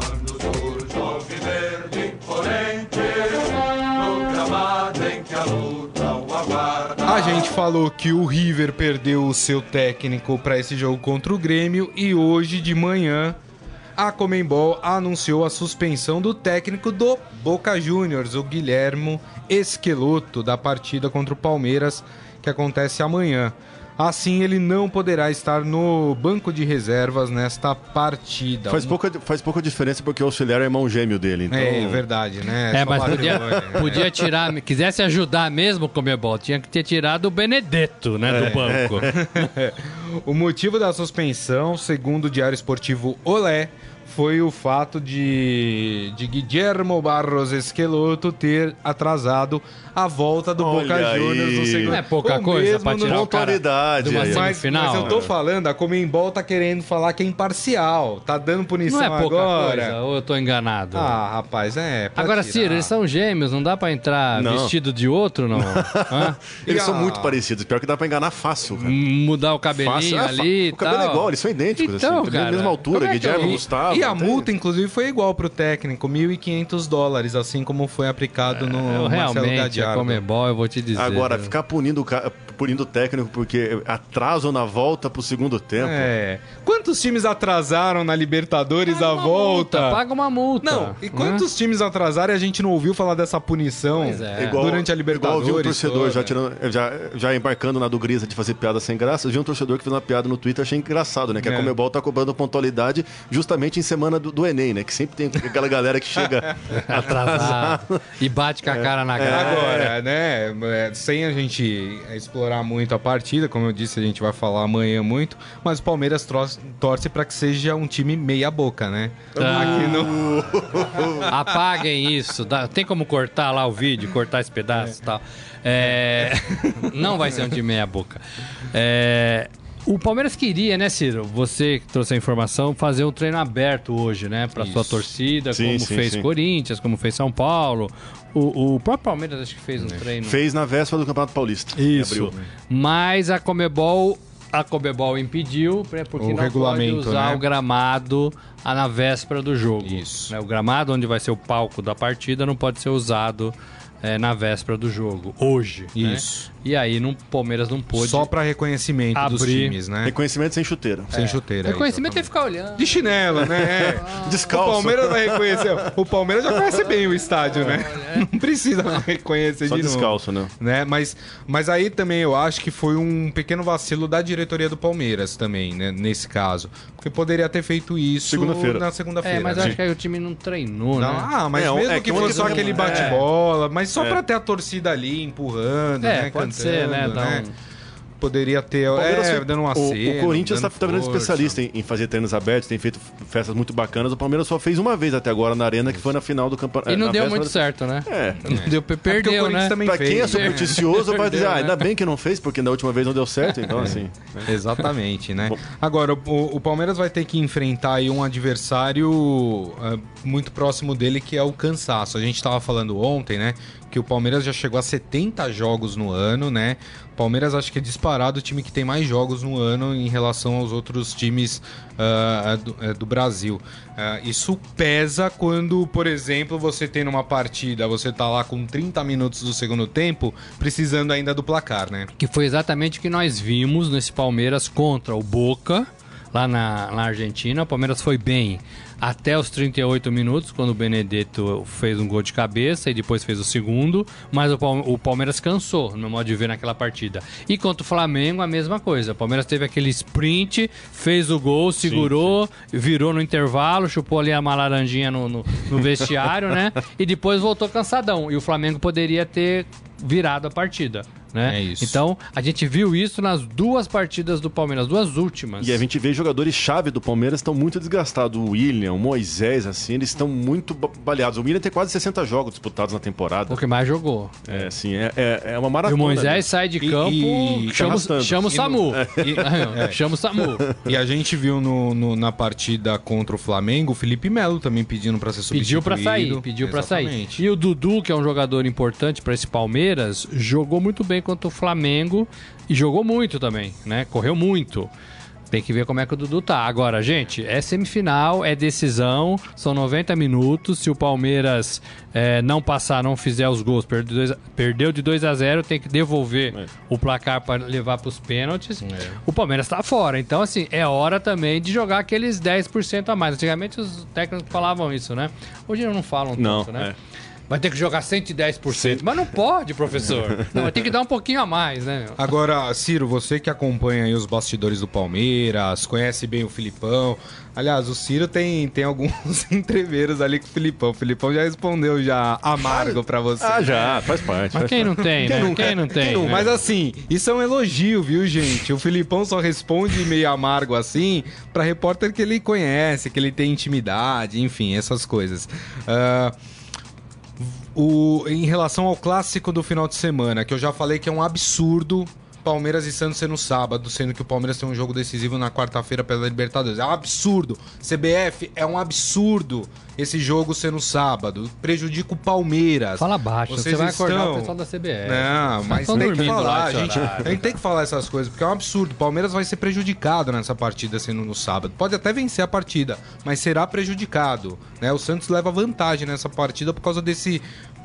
A gente falou que o River perdeu o seu técnico para esse jogo contra o Grêmio e hoje de manhã a Comembol anunciou a suspensão do técnico do Boca Juniors, o Guilhermo Esqueloto, da partida contra o Palmeiras, que acontece amanhã. Assim, ele não poderá estar no banco de reservas nesta partida. Faz Um- pouca, faz pouca diferença porque o auxiliar é irmão gêmeo dele. Então... É, verdade, né? É, Só mas podia, patrimônio. podia tirar, quisesse ajudar mesmo o Comebol, tinha que ter tirado o Benedetto, né, É. do banco. O motivo da suspensão, segundo o Diário Esportivo Olé, foi o fato de, de Guillermo Barros Esqueloto ter atrasado a volta do Olha Boca aí. Juniors no segundo Não é pouca Ou coisa pra no- tirar o cara Pontualidade de uma aí. mas, mas eu tô falando, a Comembol tá querendo falar que é imparcial, tá dando punição Não é pouca agora. coisa, ou eu tô enganado? Ah, rapaz, é. Agora, tirar. Ciro, eles são gêmeos, não dá pra entrar Não. vestido de outro, não? Hã? Eles E são muito parecidos. Pior que dá pra enganar fácil, cara. Mudar o cabelinho Fácil. Fa- ali e o cabelo tal. é igual, eles são idênticos, Então, assim. Tem a cara, mesma altura, é Guilherme, eu- Gustavo. E a multa, inclusive, foi igual pro técnico, 1.500 dólares, assim como foi aplicado no Eu, Marcelo a Gadiardo. Comebol, eu vou te dizer. Agora, ficar punindo punindo o técnico porque atrasam na volta pro segundo tempo. É. Quantos times atrasaram na Libertadores Paga a uma volta? multa, paga uma multa. Não, e né? quantos times atrasaram e a gente não ouviu falar dessa punição é. Igual- durante a Igual eu vi um Libertadores? torcedor toda? já, tirando, já, já embarcando na do Grisa de fazer piada sem graça. Eu vi um torcedor que fez uma piada no Twitter, achei engraçado, né? Que É. a Comebol tá cobrando pontualidade justamente em semana do, do Enem, né? Que sempre tem aquela galera que chega Atrasado. e bate com a cara na grade. Agora, né, é, sem a gente explorar muito a partida, como eu disse, a gente vai falar amanhã muito, mas o Palmeiras torce para que seja um time meia boca, né? Ah. Aqui no... Apaguem isso. Dá- tem como cortar lá o vídeo, cortar esse pedaço e tal. É, não vai ser um time meia boca. É, o Palmeiras queria, né, Ciro? Você que trouxe a informação, fazer um treino aberto hoje, né? Pra sua torcida, Sim, como sim, fez sim. Corinthians, como fez São Paulo. O, o próprio Palmeiras acho que fez um treino. Fez na véspera do Campeonato Paulista. Isso. Mas a Comebol, a Comebol impediu, né, porque O não regulamento, pode usar né? o gramado na véspera do jogo. Isso. Né, O gramado onde vai ser o palco da partida não pode ser usado eh, na véspera do jogo, hoje. né? Isso. E aí o Palmeiras não pôde. Só para reconhecimento dos times, né? Reconhecimento sem chuteira. Sem chuteira. Reconhecimento é exatamente. ficar olhando. De chinelo, né? É. Descalço. O Palmeiras vai reconhecer. O Palmeiras já conhece bem o estádio, né? Não precisa reconhecer Só de novo. descalço, né? né? Mas, mas aí também eu acho que foi um pequeno vacilo da diretoria do Palmeiras também, né? Nesse caso. Porque poderia ter feito isso Segunda-feira. na segunda-feira. É, mas né? acho que aí o time não treinou, Não, né? ah, mas É, mesmo é que fosse só aquele é. bate-bola, mas só É. pra ter a torcida ali empurrando, É, né? pode cantando, ser, né? Né? um- Poderia ter, Palmeiras é, foi- dando uma o, cena, o Corinthians dando tá, tá virando especialista em, em fazer treinos abertos, tem feito festas muito bacanas. O Palmeiras só fez uma vez até agora na Arena, que foi na final do campeonato. E não na deu muito certo, né? É. Não deu, É perdeu, Corinthians né? Pra fez, quem é né? supersticioso vai dizer, ah, né? ainda bem que não fez, porque da última vez não deu certo, então assim. Exatamente, né? Bom. Agora, o, o Palmeiras vai ter que enfrentar aí um adversário ah, muito próximo dele, que é o cansaço. A gente tava falando ontem, né? Que o Palmeiras já chegou a 70 jogos no ano, né? O Palmeiras acho que é disparado o time que tem mais jogos no ano em relação aos outros times ah, do, eh, do Brasil. Ah, isso pesa quando, por exemplo, você tem numa partida, você tá lá com 30 minutos do segundo tempo, precisando ainda do placar, né? Que foi exatamente o que nós vimos nesse Palmeiras contra o Boca, lá na, na Argentina. O Palmeiras foi bem até os 38 minutos, quando o Benedetto fez um gol de cabeça e depois fez o segundo, mas o, Palme o Palmeiras cansou, no meu modo de ver, naquela partida. E contra o Flamengo, a mesma coisa. O Palmeiras teve aquele sprint, fez o gol, segurou, sim, sim. virou no intervalo, chupou ali uma laranjinha no, no, no vestiário, né? E depois voltou cansadão. E o Flamengo poderia ter virado a partida. Né? É isso. Então, a gente viu isso nas duas partidas do Palmeiras, duas últimas. E a gente vê jogadores-chave do Palmeiras estão muito desgastados. O William, o Moisés, assim, eles estão muito baleados. O William tem quase 60 jogos disputados na temporada. O que mais jogou. É, assim, é, é, é uma maratona. E o Moisés né? sai de campo e, e chama, chama o SAMU. E, é. Chama o SAMU. E a gente viu no, no, na partida contra o Flamengo o Felipe Melo também pedindo para ser substituído. Pediu para sair, pediu para sair. E o Dudu, que é um jogador importante para esse Palmeiras, jogou muito bem contra o Flamengo e jogou muito também, né? Correu muito. Tem que ver como é que o Dudu tá. Agora, gente, é semifinal, é decisão, são 90 minutos. Se o Palmeiras é, não passar, não fizer os gols, perdeu de 2 a 0 tem que devolver é. o placar para levar para os pênaltis. É. O Palmeiras está fora. Então, assim, é hora também de jogar aqueles 10% a mais. Antigamente os técnicos falavam isso, né? Hoje não falam não, tanto, né? É. Vai ter que jogar 110%. Sim. Mas não pode, professor. Não, vai ter que dar um pouquinho a mais, né? Meu? Agora, Ciro, você que acompanha os bastidores do Palmeiras, conhece bem o Filipão. Aliás, o Ciro tem, tem alguns entreveiros ali com o Filipão. O Filipão já respondeu já amargo para você. Ah, já, faz parte. Mas faz quem parte. não tem, quem né? Nunca, quem não tem? Quem não, né? Mas assim, isso é um elogio, viu, gente? O Filipão só responde meio amargo assim para repórter que ele conhece, que ele tem intimidade, enfim, essas coisas. Uh, o, em relação ao clássico do final de semana, que eu já falei que é um absurdo Palmeiras e Santos ser no sábado, sendo que o Palmeiras tem um jogo decisivo na quarta-feira pela Libertadores. É um absurdo. CBF é um absurdo esse jogo ser no sábado. Prejudica o Palmeiras. Fala baixo, Vocês você vai estão... acordar o pessoal da CBF. Não, mas tem que falar, a gente, a gente tem que falar essas coisas, porque é um absurdo. O Palmeiras vai ser prejudicado nessa partida sendo no sábado. Pode até vencer a partida, mas será prejudicado. Né? O Santos leva vantagem nessa partida por causa desse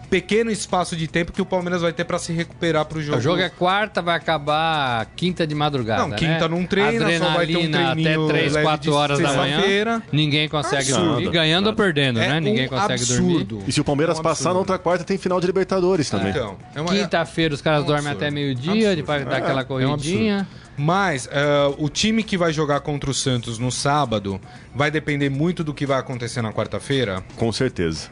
pequeno espaço de tempo que o Palmeiras vai ter para se recuperar pro jogo. O jogo é quarta, vai acabar quinta de madrugada. Não, quinta né? não treina, Adrenalina só vai ter um treininho até 3, 4 horas da manhã. Ninguém consegue absurdo. dormir. Ganhando ou perdendo, é né? Ninguém um consegue absurdo. dormir. E se o Palmeiras é um passar na outra quarta, tem final de Libertadores também. Então, é uma... Quinta-feira os caras é um dormem até meio-dia, depois dar aquela corridinha. Mas uh, o time que vai jogar contra o Santos no sábado vai depender muito do que vai acontecer na quarta-feira? Com certeza.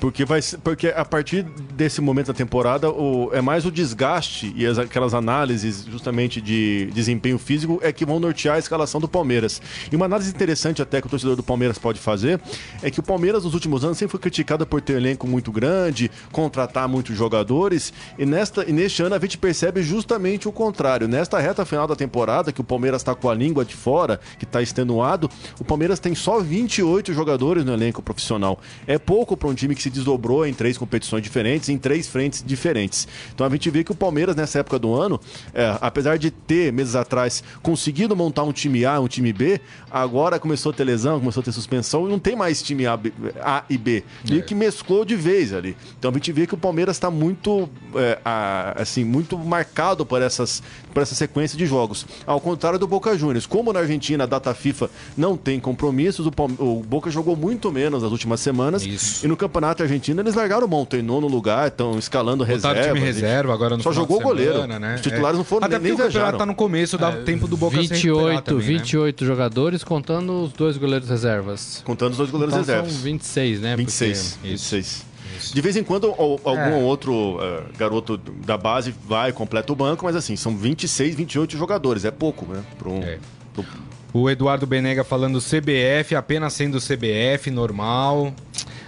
Porque, vai, porque a partir desse momento da temporada, o, é mais o desgaste e as, aquelas análises justamente de desempenho físico é que vão nortear a escalação do Palmeiras. E uma análise interessante até que o torcedor do Palmeiras pode fazer é que o Palmeiras nos últimos anos sempre foi criticado por ter um elenco muito grande, contratar muitos jogadores, e, nesta, e neste ano a gente percebe justamente o contrário. Nesta reta final da temporada, que o Palmeiras está com a língua de fora, que está extenuado, o Palmeiras tem só 28 jogadores no elenco profissional. É pouco para um time que se desdobrou em três competições diferentes, em três frentes diferentes. Então a gente vê que o Palmeiras, nessa época do ano, é, apesar de ter, meses atrás, conseguido montar um time A, um time B, agora começou a ter lesão, começou a ter suspensão e não tem mais time A, B, a e B. É. E que mesclou de vez ali. Então a gente vê que o Palmeiras está muito, é, a, assim, muito marcado por, essas, por essa sequência de jogos jogos. Ao contrário do Boca Juniors. Como na Argentina a data FIFA não tem compromissos, o, o Boca jogou muito menos nas últimas semanas. Isso. E no Campeonato Argentino eles largaram mão, tem nono lugar, estão escalando reserva. time reserva agora no Só jogou o goleiro. Né? Os titulares é. não foram Até nem, nem o campeonato tá no começo, dá é, tempo do Boca 28, também, 28 né? jogadores, contando os dois goleiros reservas. Contando os dois goleiros então reservas. São 26, né? 26. Porque... 26. De vez em quando, algum é. outro uh, garoto da base vai, completa o banco, mas assim, são 26, 28 jogadores. É pouco, né? Um, é. pro... O Eduardo Benega falando CBF, apenas sendo CBF, normal.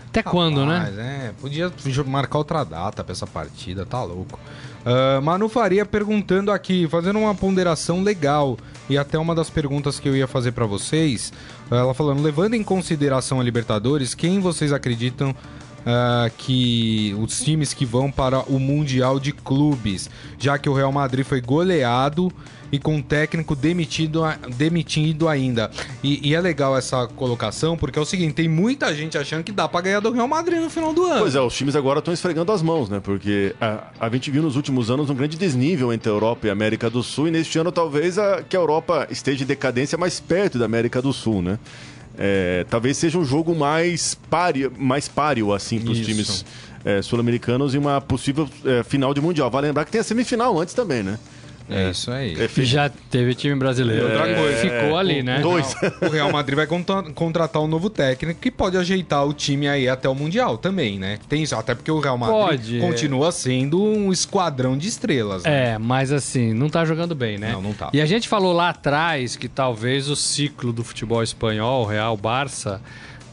Até Rapaz, quando, né? É, podia marcar outra data pra essa partida, tá louco. Uh, Manu Faria perguntando aqui, fazendo uma ponderação legal, e até uma das perguntas que eu ia fazer para vocês, ela falando, levando em consideração a Libertadores, quem vocês acreditam uh, que os times que vão para o Mundial de Clubes, já que o Real Madrid foi goleado e com o técnico demitido, demitido ainda. E, e, é legal essa colocação, porque é o seguinte: tem muita gente achando que dá para ganhar do Real Madrid no final do ano. Pois é, os times agora estão esfregando as mãos, né? Porque a, a gente viu nos últimos anos um grande desnível entre a Europa e a América do Sul, e neste ano talvez a, que a Europa esteja em decadência mais perto da América do Sul, né? É, talvez seja um jogo mais páreo, mais páreo assim para os times é, sul-americanos e uma possível é, final de mundial. Vale lembrar que tem a semifinal antes também, né? É, isso aí. É, Já teve time brasileiro. Outra é, coisa. Ficou ali, né? Dois. o Real Madrid vai contratar um novo técnico que pode ajeitar o time aí até o Mundial também, né? Tem isso, até porque o Real Madrid pode. continua sendo um esquadrão de estrelas. Né? É, mas assim, não tá jogando bem, né? Não, não tá. E a gente falou lá atrás que talvez o ciclo do futebol espanhol, Real Barça,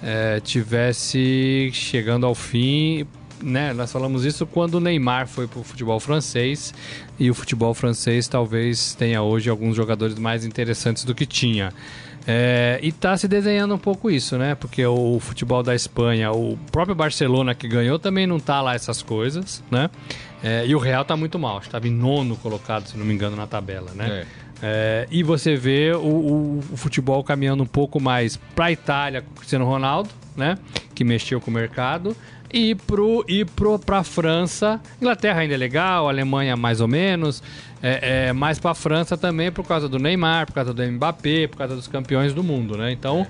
é, tivesse chegando ao fim né, nós falamos isso quando o Neymar foi para o futebol francês e o futebol francês talvez tenha hoje alguns jogadores mais interessantes do que tinha. É, e está se desenhando um pouco isso, né? Porque o futebol da Espanha, o próprio Barcelona que ganhou também não tá lá essas coisas, né? É, e o Real está muito mal, estava em nono colocado, se não me engano, na tabela, né? É. É, e você vê o, o, o, futebol caminhando um pouco mais para a Itália com o Cristiano Ronaldo, né? Que mexeu com o mercado e pro e pro para França. Inglaterra ainda é legal, Alemanha mais ou menos. É, é mais para França também por causa do Neymar, por causa do Mbappé, por causa dos campeões do mundo, né? Então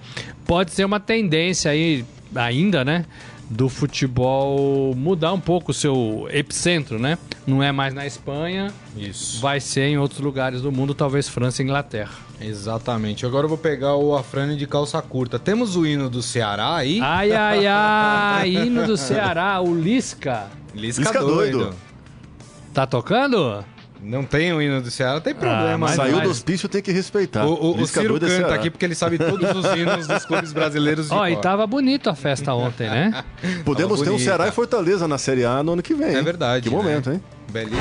pode ser uma tendência aí ainda, né? Do futebol mudar um pouco o seu epicentro, né? Não é mais na Espanha, isso. Vai ser em outros lugares do mundo, talvez França e Inglaterra. Exatamente. Agora eu vou pegar o Afrânio de calça curta. Temos o hino do Ceará aí? Ai, ai, ai. hino do Ceará, o Lisca. Lisca, Lisca doido. doido. Tá tocando? Não tem o hino do Ceará, tem problema. Ah, Saiu do hospício, tem que respeitar. O, o, o Ciro é canta aqui porque ele sabe todos os hinos dos clubes brasileiros. Ó, oh, e tava bonito a festa ontem, né? Podemos ter um Ceará e Fortaleza na Série A no ano que vem. É verdade. Que né? momento, hein? Belíssimo.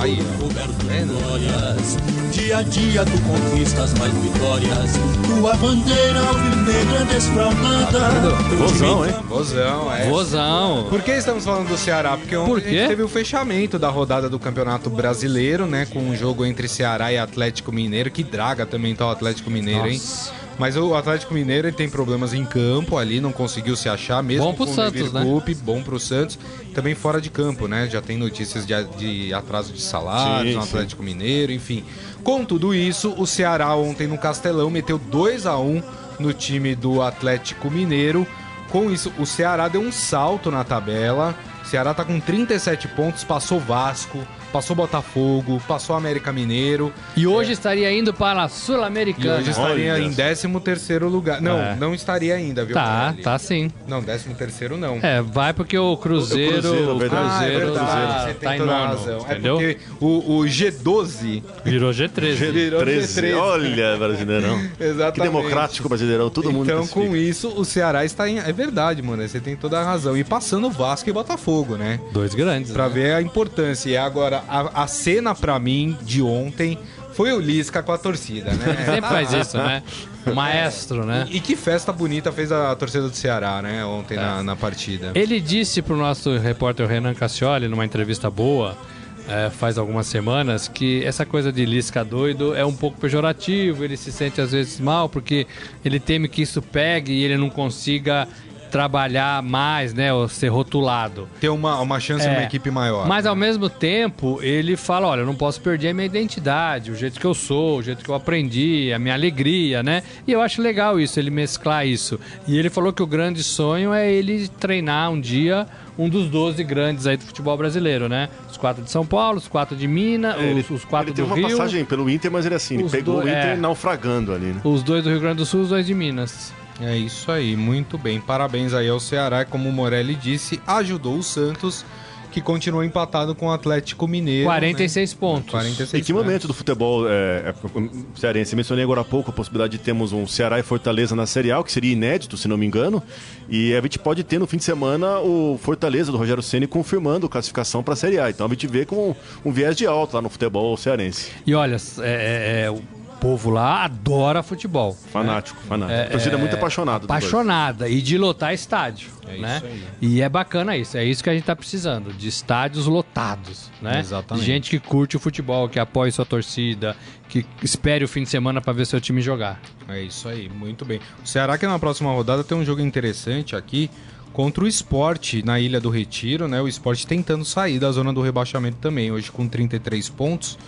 Aí, coberto de glórias. Dia a dia tu conquistas mais vitórias. Tua bandeira alvinegra desfraldada. Vozão, hein? Vozão, é. Vozão. Por que estamos falando do Ceará? Porque ontem teve o fechamento da rodada do Campeonato Brasileiro, né? Com um jogo entre Ceará e Atlético Mineiro. Que draga também tá o Atlético Mineiro, Nossa. hein? Mas o Atlético Mineiro ele tem problemas em campo ali, não conseguiu se achar, mesmo bom pro com Santos, o né? bom pro Santos. Também fora de campo, né? Já tem notícias de, de atraso de salários sim, no Atlético sim. Mineiro, enfim. Com tudo isso, o Ceará ontem no Castelão meteu 2 a 1 no time do Atlético Mineiro. Com isso, o Ceará deu um salto na tabela. O Ceará tá com 37 pontos, passou Vasco, passou Botafogo, passou América Mineiro. E hoje é. estaria indo para a Sul-Americana. Hoje estaria Olha. em 13 terceiro lugar. Não, é. não estaria ainda, viu? Tá, tá sim. Não, 13 terceiro não. É, vai porque o Cruzeiro... O, Cruzeiro, o Cruzeiro, ah, é tá, Você tá em nono, razão. É entendeu? É porque o, o G12... Virou G13. Virou G13. Olha, Brasileirão. Exatamente. Que democrático Brasileirão, todo então, mundo Então, com isso, o Ceará está em... É verdade, mano, você tem toda a razão. E passando Vasco e Botafogo, né? Dois grandes, Pra né? ver a importância. E agora, a, a cena para mim de ontem foi o Lisca com a torcida, né? Sempre faz isso, né? Maestro, né? E, e, que festa bonita fez a torcida do Ceará, né? Ontem é. na, na partida. Ele disse pro nosso repórter Renan Cassioli, numa entrevista boa, é, faz algumas semanas, que essa coisa de Lisca doido é um pouco pejorativo, ele se sente às vezes mal, porque ele teme que isso pegue e ele não consiga trabalhar mais, né? Ou ser rotulado. Ter uma, uma chance é, numa equipe maior. Mas ao mesmo tempo, ele fala: olha, eu não posso perder a minha identidade, o jeito que eu sou, o jeito que eu aprendi, a minha alegria, né? E eu acho legal isso, ele mesclar isso. E ele falou que o grande sonho é ele treinar um dia um dos 12 grandes aí do futebol brasileiro, né? Os quatro de São Paulo, os quatro de Minas, é, os, os, quatro do Rio. Ele teve uma passagem pelo Inter, mas ele assim, ele pegou do, o Inter é, naufragando ali, né? Os dois do Rio Grande do Sul, os dois de Minas. É isso aí, muito bem. Parabéns aí ao Ceará, como o Morelli disse, ajudou o Santos que continuou empatado com o Atlético Mineiro. 46 né? pontos. 46 e que momento do futebol é, é, cearense? Mencionei agora há pouco a possibilidade de termos um Ceará e Fortaleza na Série A, que seria inédito, se não me engano. E a gente pode ter no fim de semana o Fortaleza do Rogério Ceni confirmando a classificação para a Série A. Então a gente vê com um, um viés de alta lá no futebol cearense. E olha, é, é, é povo lá adora futebol. Fanático, fanático. É, torcida é, muito apaixonada. Apaixonada e de lotar estádio, é né? E é bacana isso, é isso que a gente tá precisando, de estádios lotados, né? Exatamente. De gente que curte o futebol, que apoia sua torcida, que espere o fim de semana para ver seu time jogar. É isso aí, muito bem. O Ceará que na próxima rodada tem um jogo interessante aqui contra o esporte na Ilha do Retiro, né? O esporte tentando sair da zona do rebaixamento também, hoje com 33 pontos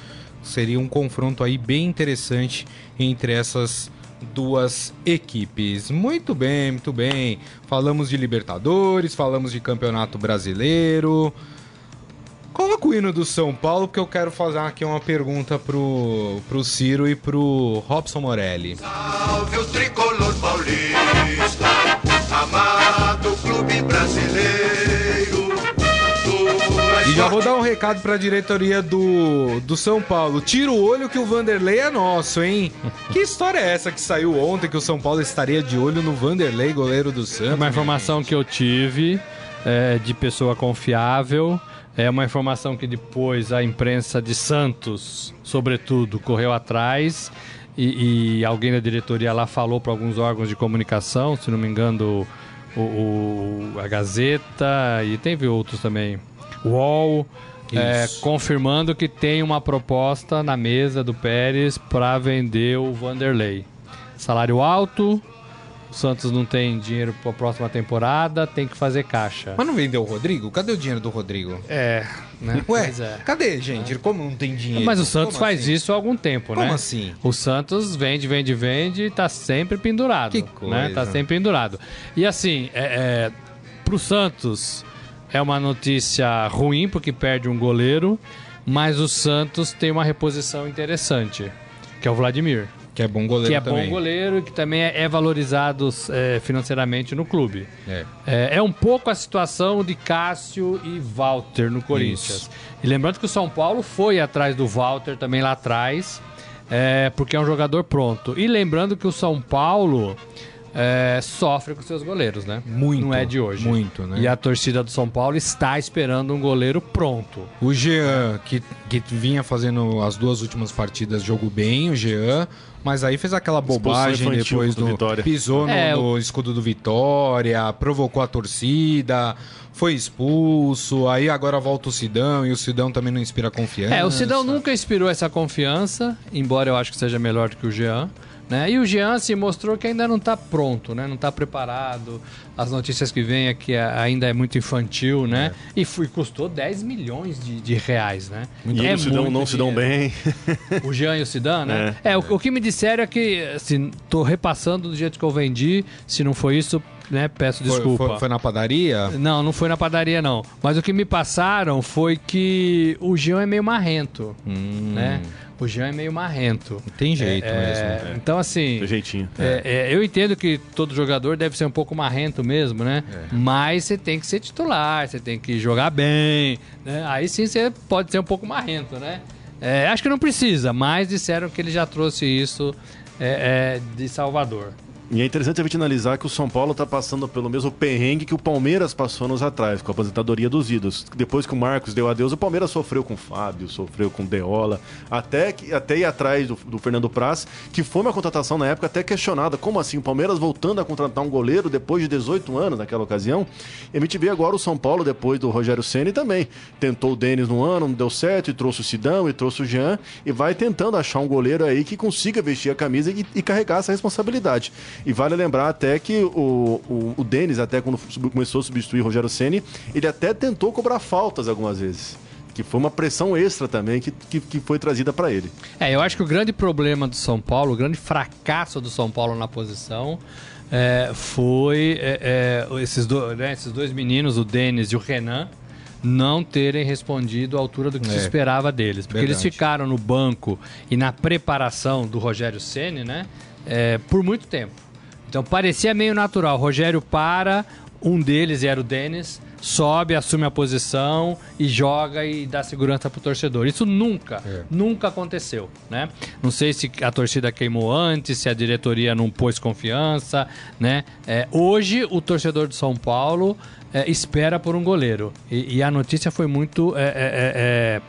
seria um confronto aí bem interessante entre essas duas equipes. Muito bem, muito bem. Falamos de Libertadores, falamos de Campeonato Brasileiro. Coloca o hino do São Paulo, porque eu quero fazer aqui uma pergunta pro, pro Ciro e pro Robson Morelli. Salve o tricolor paulista, amado clube brasileiro. E já vou dar um recado pra diretoria do, do São Paulo. Tira o olho que o Vanderlei é nosso, hein? que história é essa que saiu ontem que o São Paulo estaria de olho no Vanderlei, goleiro do Santos? Uma informação que eu tive é, de pessoa confiável. É uma informação que depois a imprensa de Santos, sobretudo, correu atrás e, e alguém da diretoria lá falou para alguns órgãos de comunicação, se não me engano, o, o, a Gazeta e teve outros também UOL, é, confirmando que tem uma proposta na mesa do Pérez para vender o Vanderlei. Salário alto, o Santos não tem dinheiro para a próxima temporada, tem que fazer caixa. Mas não vendeu o Rodrigo? Cadê o dinheiro do Rodrigo? É, né? Ué, é. cadê, gente? Como não tem dinheiro? Mas o Santos Como faz assim? isso há algum tempo, Como né? Como assim? O Santos vende, vende, vende e tá sempre pendurado. Que coisa. Né? Tá sempre pendurado. E assim, é, é, pro Santos é uma notícia ruim porque perde um goleiro, mas o Santos tem uma reposição interessante, que é o Vladimir. Que é bom goleiro Que é também. bom goleiro e que também é, valorizado é, financeiramente no clube. É. é. É, um pouco a situação de Cássio e Walter no Corinthians. Isso. E lembrando que o São Paulo foi atrás do Walter também lá atrás, é, porque é um jogador pronto. E lembrando que o São Paulo é, sofre com seus goleiros, né? Muito. Não é de hoje. Muito, né? E a torcida do São Paulo está esperando um goleiro pronto. O Jean, que, que vinha fazendo as duas últimas partidas, jogou bem, o Jean. Mas aí fez aquela bobagem depois do. Vitória. Pisou no, é, no escudo do Vitória, provocou a torcida, foi expulso. Aí agora volta o Sidão e o Sidão também não inspira confiança. É, o Sidão nunca inspirou essa confiança, embora eu acho que seja melhor do que o Jean. Né? E o Jean se mostrou que ainda não está pronto, né? não está preparado. As notícias que vêm é que ainda é muito infantil, né? É. E foi, custou 10 milhões de, de reais, né? Muito, e é não se dão bem. O Jean e o Sidão, né? É, é o, o, que me disseram é que, assim, tô repassando do jeito que eu vendi, se não foi isso, né? Peço desculpa. Foi, foi, foi, na padaria? Não, não foi na padaria, não. Mas o que me passaram foi que o Jean é meio marrento, hum. né? O Jean é meio marrento. Tem jeito é, mesmo. É. Então, assim. Tem jeitinho. É, é. eu entendo que todo jogador deve ser um pouco marrento mesmo, né? É. Mas você tem que ser titular, você tem que jogar bem. Né? Aí sim você pode ser um pouco marrento, né? acho que não precisa, mas disseram que ele já trouxe isso de Salvador. E é interessante a gente analisar que o São Paulo está passando pelo mesmo perrengue que o Palmeiras passou anos atrás, com a aposentadoria dos ídolos. Depois que o Marcos deu adeus, o Palmeiras sofreu com o Fábio, sofreu com o Deola, até, até ir atrás do, do, Fernando Praz, que foi uma contratação na época até questionada. Como assim? O Palmeiras voltando a contratar um goleiro depois de 18 anos naquela ocasião? E a gente vê agora o São Paulo, depois do Rogério Ceni também. Tentou o Denis no ano, não deu certo, e trouxe o Sidão, e trouxe o Jean, e vai tentando achar um goleiro aí que consiga vestir a camisa e, e carregar essa responsabilidade. E vale lembrar até que o, o, o Denis, até quando começou a substituir o Rogério Ceni, ele até tentou cobrar faltas algumas vezes que foi uma pressão extra também que, que, que foi trazida para ele. É, eu acho que o grande problema do São Paulo, o grande fracasso do São Paulo na posição é, foi é, é, esses, do, né, esses dois meninos, o Denis e o Renan, não terem respondido à altura do que se é. esperava deles. Porque Verdade. eles ficaram no banco e na preparação do Rogério Ceni, né, é, por muito tempo. Então parecia meio natural. Rogério para, um deles era o Denis, sobe, assume a posição e joga e dá segurança pro torcedor. Isso nunca, É. nunca aconteceu, né? Não sei se a torcida queimou antes, se a diretoria não pôs confiança, né? É, hoje o torcedor de São Paulo é, espera por um goleiro e, e a notícia foi muito é, é, é,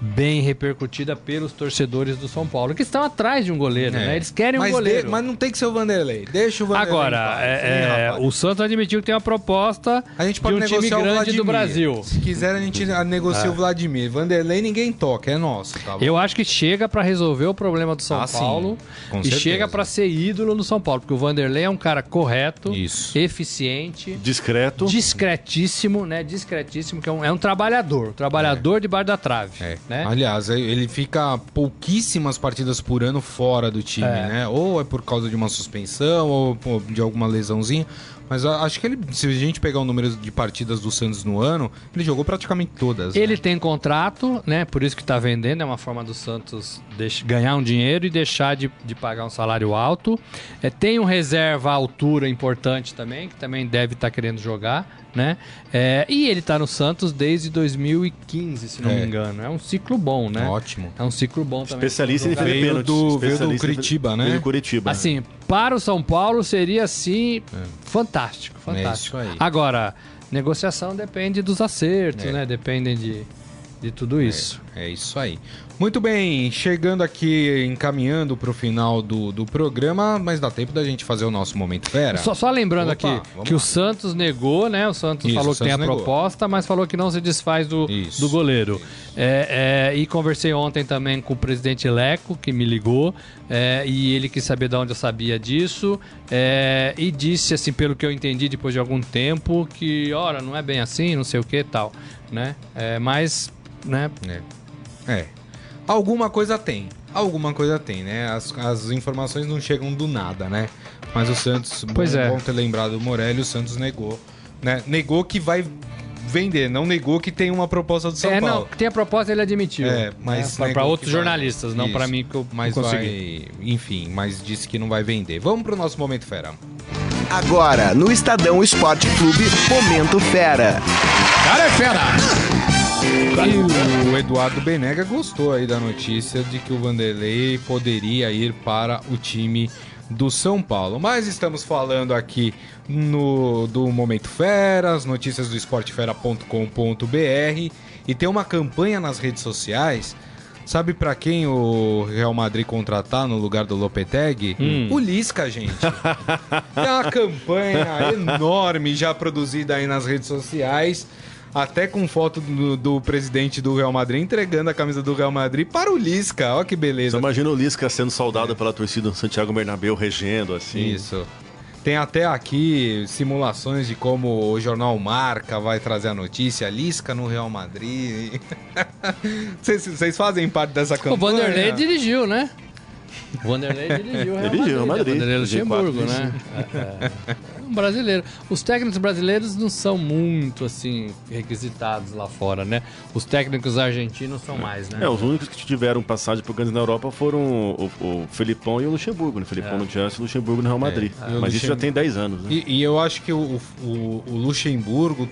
bem repercutida pelos torcedores do São Paulo que estão atrás de um goleiro, É. né? Eles querem um mas goleiro. de- mas não tem que ser o Vanderlei. Deixa o Vanderlei. Agora, é, Sim, é, o Santos admitiu que tem uma proposta A gente de pode um time negociar o grande Vladimir. do Brasil. Se quiser, a gente negocia o Vladimir. Vanderlei ninguém toca, é nosso. Tá bom? Eu acho que chega pra resolver o problema do São Ah, Paulo com e certeza. chega pra ser ídolo no São Paulo, porque o Vanderlei é um cara correto, Isso. eficiente, Discreto. discretíssimo, né? Discretíssimo, que é um, é um trabalhador, um trabalhador debaixo da trave, É. né? Aliás, ele fica pouquíssimas partidas por ano fora do time, É. né? Ou é por causa de uma suspensão, ou de alguma lesãozinha. Mas acho que ele, se a gente pegar o número de partidas do Santos no ano, ele jogou praticamente todas. Ele né? tem contrato, né? Por isso que tá vendendo, é uma forma do Santos deix- ganhar um dinheiro e deixar de, de pagar um salário alto. É, tem um reserva à altura importante também, que também deve estar querendo jogar, né? É, e ele tá no Santos desde 2015, se não É. me engano. É um ciclo bom, né? Ótimo. É um ciclo bom também. Especialista em defender Veio pênaltis. do- veio do Curitiba, né? Veio do Curitiba. Assim, para o São Paulo seria assim fantástico, fantástico. É isso aí. Agora, negociação depende dos acertos, É. né? Dependem de, de tudo isso. É isso aí. Muito bem, chegando aqui, encaminhando pro final do, do programa, mas dá tempo da gente fazer o nosso Momento Fera. Só, só lembrando Opa, aqui que lá. o Santos negou, né? O Santos Isso, falou o que tem a Santos negou. proposta, mas falou que não se desfaz do, Isso, do goleiro. É, é, e conversei ontem também com o presidente Leco, que me ligou, é, e ele quis saber de onde eu sabia disso. é, e disse, assim, pelo que eu entendi depois de algum tempo, que, ora, não é bem assim, não sei o que e tal. Né? É, mas, né? É. É. Alguma coisa tem. Alguma coisa tem, né? As, as informações não chegam do nada, né? Mas o Santos, Pois bom, é. bom ter lembrado o Morelli, o Santos negou. Né? Negou que vai vender, não negou que tem uma proposta do São é, Paulo. não, que tem a proposta, ele admitiu. É, mas negou para outros vai- jornalistas, não Isso. para mim que eu mas consegui. vai, enfim, mas disse que não vai vender. Vamos pro nosso momento fera. Agora, no Estadão Esporte Clube, Momento Fera. Cara é fera! E o Eduardo Benega gostou aí da notícia de que o Vanderlei poderia ir para o time do São Paulo. Mas estamos falando aqui no do Momento Feras, notícias do esportefera.com.br e tem uma campanha nas redes sociais. Sabe pra quem o Real Madrid contratar no lugar do Lopetegui? Hum. O Lisca, gente. Tem uma campanha enorme já produzida aí nas redes sociais. Até com foto do, do presidente do Real Madrid entregando a camisa do Real Madrid para o Lisca. Olha que Você beleza. imagina o Lisca sendo saudado pela torcida do Santiago Bernabéu regendo assim. Isso. Tem até aqui simulações de como o jornal Marca vai trazer a notícia. Lisca no Real Madrid. Vocês fazem parte dessa O campanha? Vanderlei dirigiu, né? O Vanderlei dirigiu o Real Dirigiu o Madrid. Madrid, né? G4, Luxemburgo, né? É, é. Um brasileiro. Os técnicos brasileiros não são muito, assim, requisitados lá fora, né? Os técnicos argentinos são mais, né? É, os únicos que tiveram passagem por grandes na Europa foram o, o Felipão e o Luxemburgo. Né? Felipão no Chelsea e o Luxemburgo no Real Madrid. E o Mas isso já tem 10 anos, né? E, e eu acho que o, o, o Luxemburgo,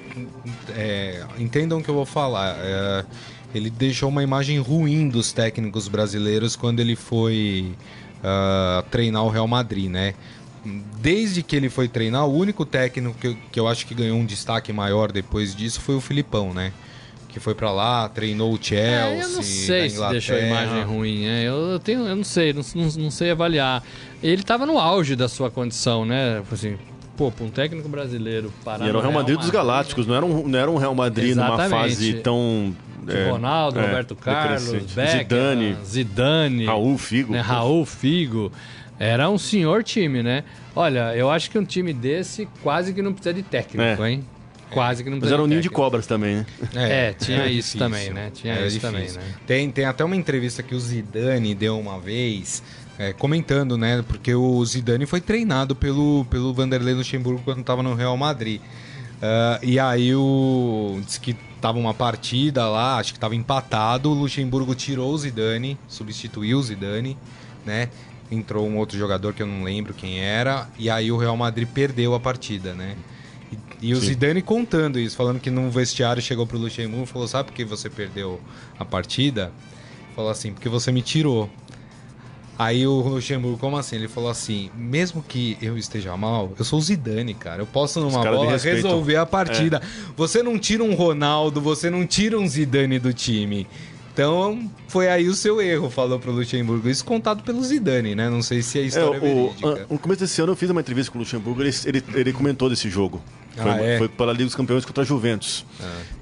é, entendam o que eu vou falar, é, ele deixou uma imagem ruim dos técnicos brasileiros quando ele foi ah, treinar o Real Madrid, né? Desde que ele foi treinar, o único técnico que eu, que eu acho que ganhou um destaque maior depois disso foi o Filipão, né? Que foi pra lá, treinou o Chelsea. É, eu não sei se deixou a imagem ruim, né? Eu, eu tenho, eu não sei, não, não, não sei avaliar. Ele tava no auge da sua condição, né? Assim, pô, pra um técnico brasileiro parar E era o no Real Madrid dos Galácticos, não era um, não era um Real Madrid numa Exatamente. fase tão. É, Ronaldo, é, Roberto Carlos, decrescente. Beckham, Zidane, Zidane, Raul, Figo. né, Raul Figo. Era um senhor time, né? Olha, eu acho que um time desse quase que não precisa de técnico, É. hein? Quase que não Mas precisa era um ninho de técnico. cobras também, né? É, tinha era isso também, né? Tinha Era isso também, difícil. né? Tem, tem até uma entrevista que o Zidane deu uma vez, é, comentando, né? Porque o Zidane foi treinado pelo, pelo Vanderlei Luxemburgo quando estava no Real Madrid. Ah, e aí o. Diz que tava uma partida lá, acho que tava empatado. O Luxemburgo tirou o Zidane, substituiu o Zidane, né? Entrou um outro jogador que eu não lembro quem era. E aí o Real Madrid perdeu a partida, né? E E o Zidane contando isso, falando que num vestiário chegou pro Luxemburgo e falou: Sabe por que você perdeu a partida? Falou assim: Porque você me tirou. Aí o Luxemburgo, como assim? Ele falou assim: mesmo que eu esteja mal, eu sou o Zidane, cara. Eu posso numa bola resolver a partida. Você não tira um Ronaldo, você não tira um Zidane do time. Então, foi aí o seu erro, falou pro Luxemburgo. Isso contado pelo Zidane, né? Não sei se a É, história é, o, verídica. no começo desse ano eu fiz uma entrevista com o Luxemburgo, ele, ele, ele comentou desse jogo. Foi, Ah, é? foi pela Liga dos Campeões contra a Juventus.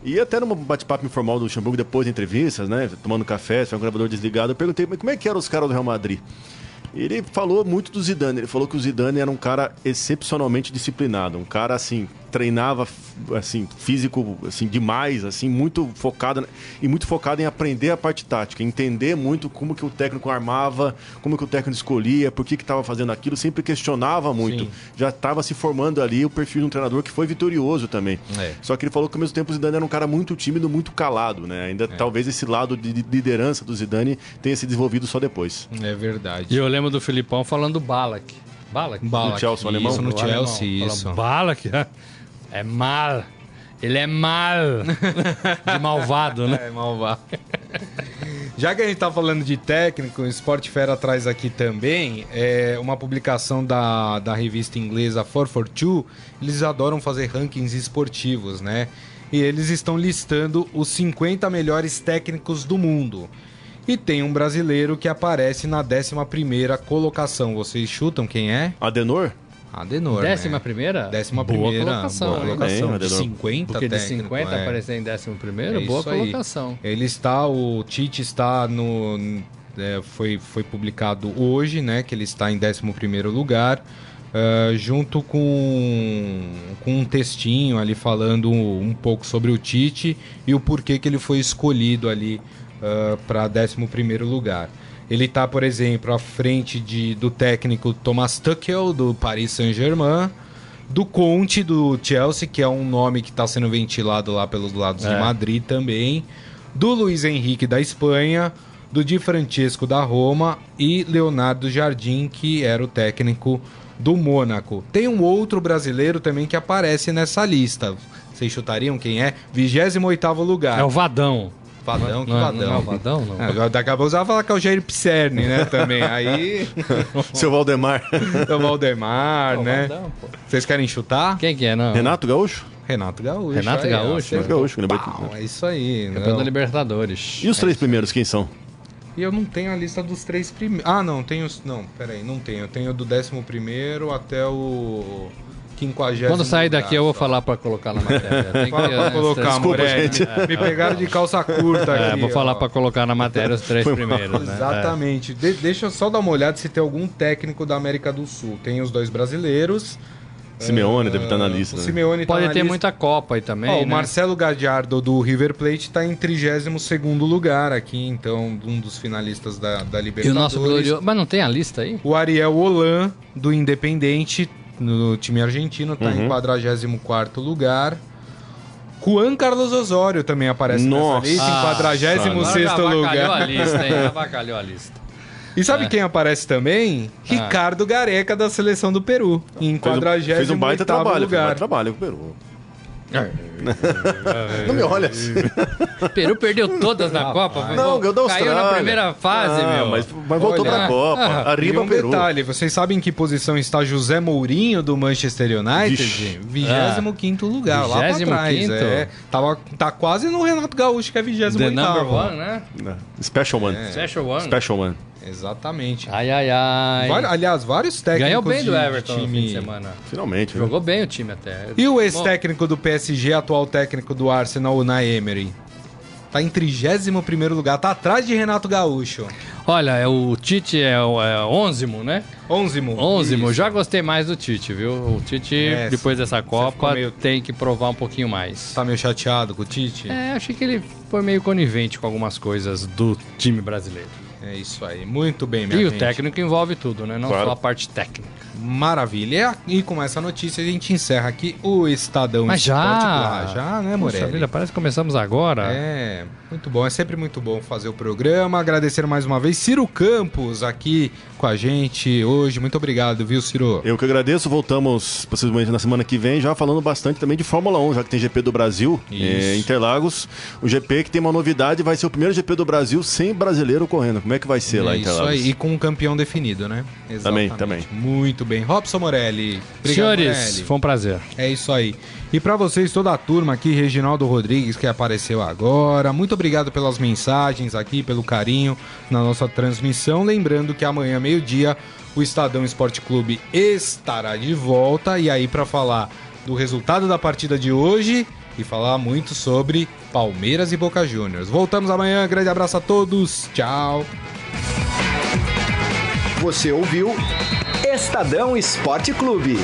E até num bate-papo informal do Luxemburgo, depois de entrevistas, né? Tomando café, foi um gravador desligado, eu perguntei, mas como é que eram os caras do Real Madrid? Ele falou muito do Zidane. Ele falou que o Zidane era um cara excepcionalmente disciplinado, um cara assim treinava assim físico assim demais, assim muito focado e muito focado em aprender a parte tática, entender muito como que o técnico armava, como que o técnico escolhia, por que que estava fazendo aquilo, sempre questionava muito. Sim. Já estava se formando ali o perfil de um treinador que foi vitorioso também. É. Só que ele falou que ao mesmo tempo o Zidane era um cara muito tímido, muito calado, né? Ainda talvez esse lado de de liderança do Zidane tenha se desenvolvido só depois. É verdade. E eu lembro do Filipão falando do Balak. Balak? Balak, No Chelsea, o alemão? Isso, no O alemão. Chelsea, isso. Balak é mal. Ele é mal. De malvado, né? É, malvado. Já que a gente tá falando de técnico, o Sport Fera traz aqui também é, uma publicação da, da revista inglesa 442. Eles adoram fazer rankings esportivos, né? E eles estão listando os 50 melhores técnicos do mundo. E tem um brasileiro que aparece na 11ª colocação. Vocês chutam quem é? Adenor? Adenor, Décima né? primeira? Décima Boa primeira. colocação, boa colocação. Bem, de Adenor. 50 Porque de técnico, 50 é. aparecer em décimo primeiro, É boa isso aí. colocação. Ele está, o Tite está no. é, foi, foi publicado hoje, né? Que ele está em 11 lugar. ah, junto com, com um textinho ali falando um, pouco sobre o Tite e o porquê que ele foi escolhido ali para 11 lugar. Ele está, por exemplo, à frente de, do técnico Thomas Tuchel, do Paris Saint-Germain, do Conte, do Chelsea, que é um nome que está sendo ventilado lá pelos lados de É. Madrid também, do Luiz Henrique da Espanha, do Di Francesco da Roma e Leonardo Jardim, que era o técnico do Mônaco. Tem um outro brasileiro também que aparece nessa lista. Vocês chutariam quem é? 28º lugar. É o Vadão. Vadão, que Não é- Vadão. não é Vadão, não. Ah, daqui a pouco você vai falar que é o Jair Pisserni, né, também. Aí, Seu Valdemar. o Valdemar, É né? Vadão, pô. Vocês querem chutar? Quem que é, não? Renato Gaúcho? Renato Gaúcho. Renato aí. Gaúcho? Renato Gaúcho, lembrei. Pau, é isso aí. Campeão não. da Libertadores. E os três primeiros, quem são? E eu não tenho a lista dos três primeiros. Ah, não, tenho. os- Não, peraí, não tenho. Eu tenho do décimo primeiro até o quinquagésimo. Quando sair lugar daqui, eu vou só. falar pra colocar na matéria. Tem que, pra né, colocar, Desculpa, Morelli. gente. Me pegaram de calça curta É, aqui. vou falar ó. pra colocar na matéria os três primeiros, né? Exatamente. De- deixa eu só dar uma olhada se tem algum técnico da América do Sul. Tem os dois brasileiros. Simeone deve estar na O lista. né? Simeone É. tá Pode na ter lista. muita Copa aí também, Ó, o né? Marcelo Gadiardo do River Plate está em 32º lugar aqui, então, um dos finalistas da, da E o Libertadores. nosso glorioso... Mas não tem a lista aí? O Ariel Holan, do Independente, no time argentino, está Uhum. em 44º lugar. Juan Carlos Osório também aparece Nossa. nessa lista, em 46º Agora já avacalhou a lugar. lista, hein? Avacalhou a lista. E sabe É. quem aparece também? Ricardo Gareca, da seleção do Peru, em Fez um- 48º Fez um baita trabalho, fez um lugar. baita trabalho com o Peru. Não me olha assim. O Peru perdeu todas na Copa. Não, ganhou da Caiu na primeira fase, Ah, meu. Mas, mas voltou Olha. pra Copa. Ah, E Arriba um Peru. detalhe, vocês sabem em que posição está José Mourinho do Manchester United? Vixe. 25 lugar, lá pra 25º? trás. É, tava, tá quase no Renato Gaúcho, que é 28 The number one, né? Special One. Special one. Special One. Exatamente. Ai, ai, ai. Aliás, vários técnicos Ganhou bem do de- de Everton no fim de semana. Finalmente. Jogou bem o time até. E o ex-técnico do PSG, atual técnico do Arsenal, Unai Emery? Tá em 31º lugar, tá atrás de Renato Gaúcho. Olha, é o Tite é o é onzimo, né? Onzimo. Onzimo. Isso. Já gostei mais do Tite, viu? O Tite, É, depois dessa Copa, meio- tem que provar um pouquinho mais. Tá meio chateado com o Tite? É, achei que ele foi meio conivente com algumas coisas do time brasileiro. É isso aí. Muito bem, minha E o gente. técnico envolve tudo, né? Não Claro. só a parte técnica. Maravilha. E com essa notícia a gente encerra aqui o Estadão Mas já, Esporte Já, né, Morelli? vida, parece que começamos agora. É, muito bom. É sempre muito bom fazer o programa. Agradecer mais uma vez Ciro Campos aqui com a gente hoje. Muito obrigado, viu, Ciro? Eu que agradeço. Voltamos possivelmente na semana que vem, já falando bastante também de Fórmula 1, já que tem GP do Brasil, é, Interlagos. O GP que tem uma novidade, vai ser o primeiro GP do Brasil sem brasileiro correndo. Como é que vai ser lá em É Isso Interlagos? aí, e com um campeão definido, né? Também, Exatamente. também. Muito bem. Robson Morelli. Obrigado, Senhores, Morelli. foi um prazer. É isso aí. E pra vocês, toda a turma aqui, Reginaldo Rodrigues, que apareceu agora, muito obrigado pelas mensagens aqui, pelo carinho na nossa transmissão. Lembrando que amanhã, meio-dia, o Estadão Esporte Clube estará de volta. E aí, pra falar do resultado da partida de hoje e falar muito sobre Palmeiras e Boca Juniors. Voltamos amanhã, grande abraço a todos, tchau. Você ouviu Estadão Esporte Clube.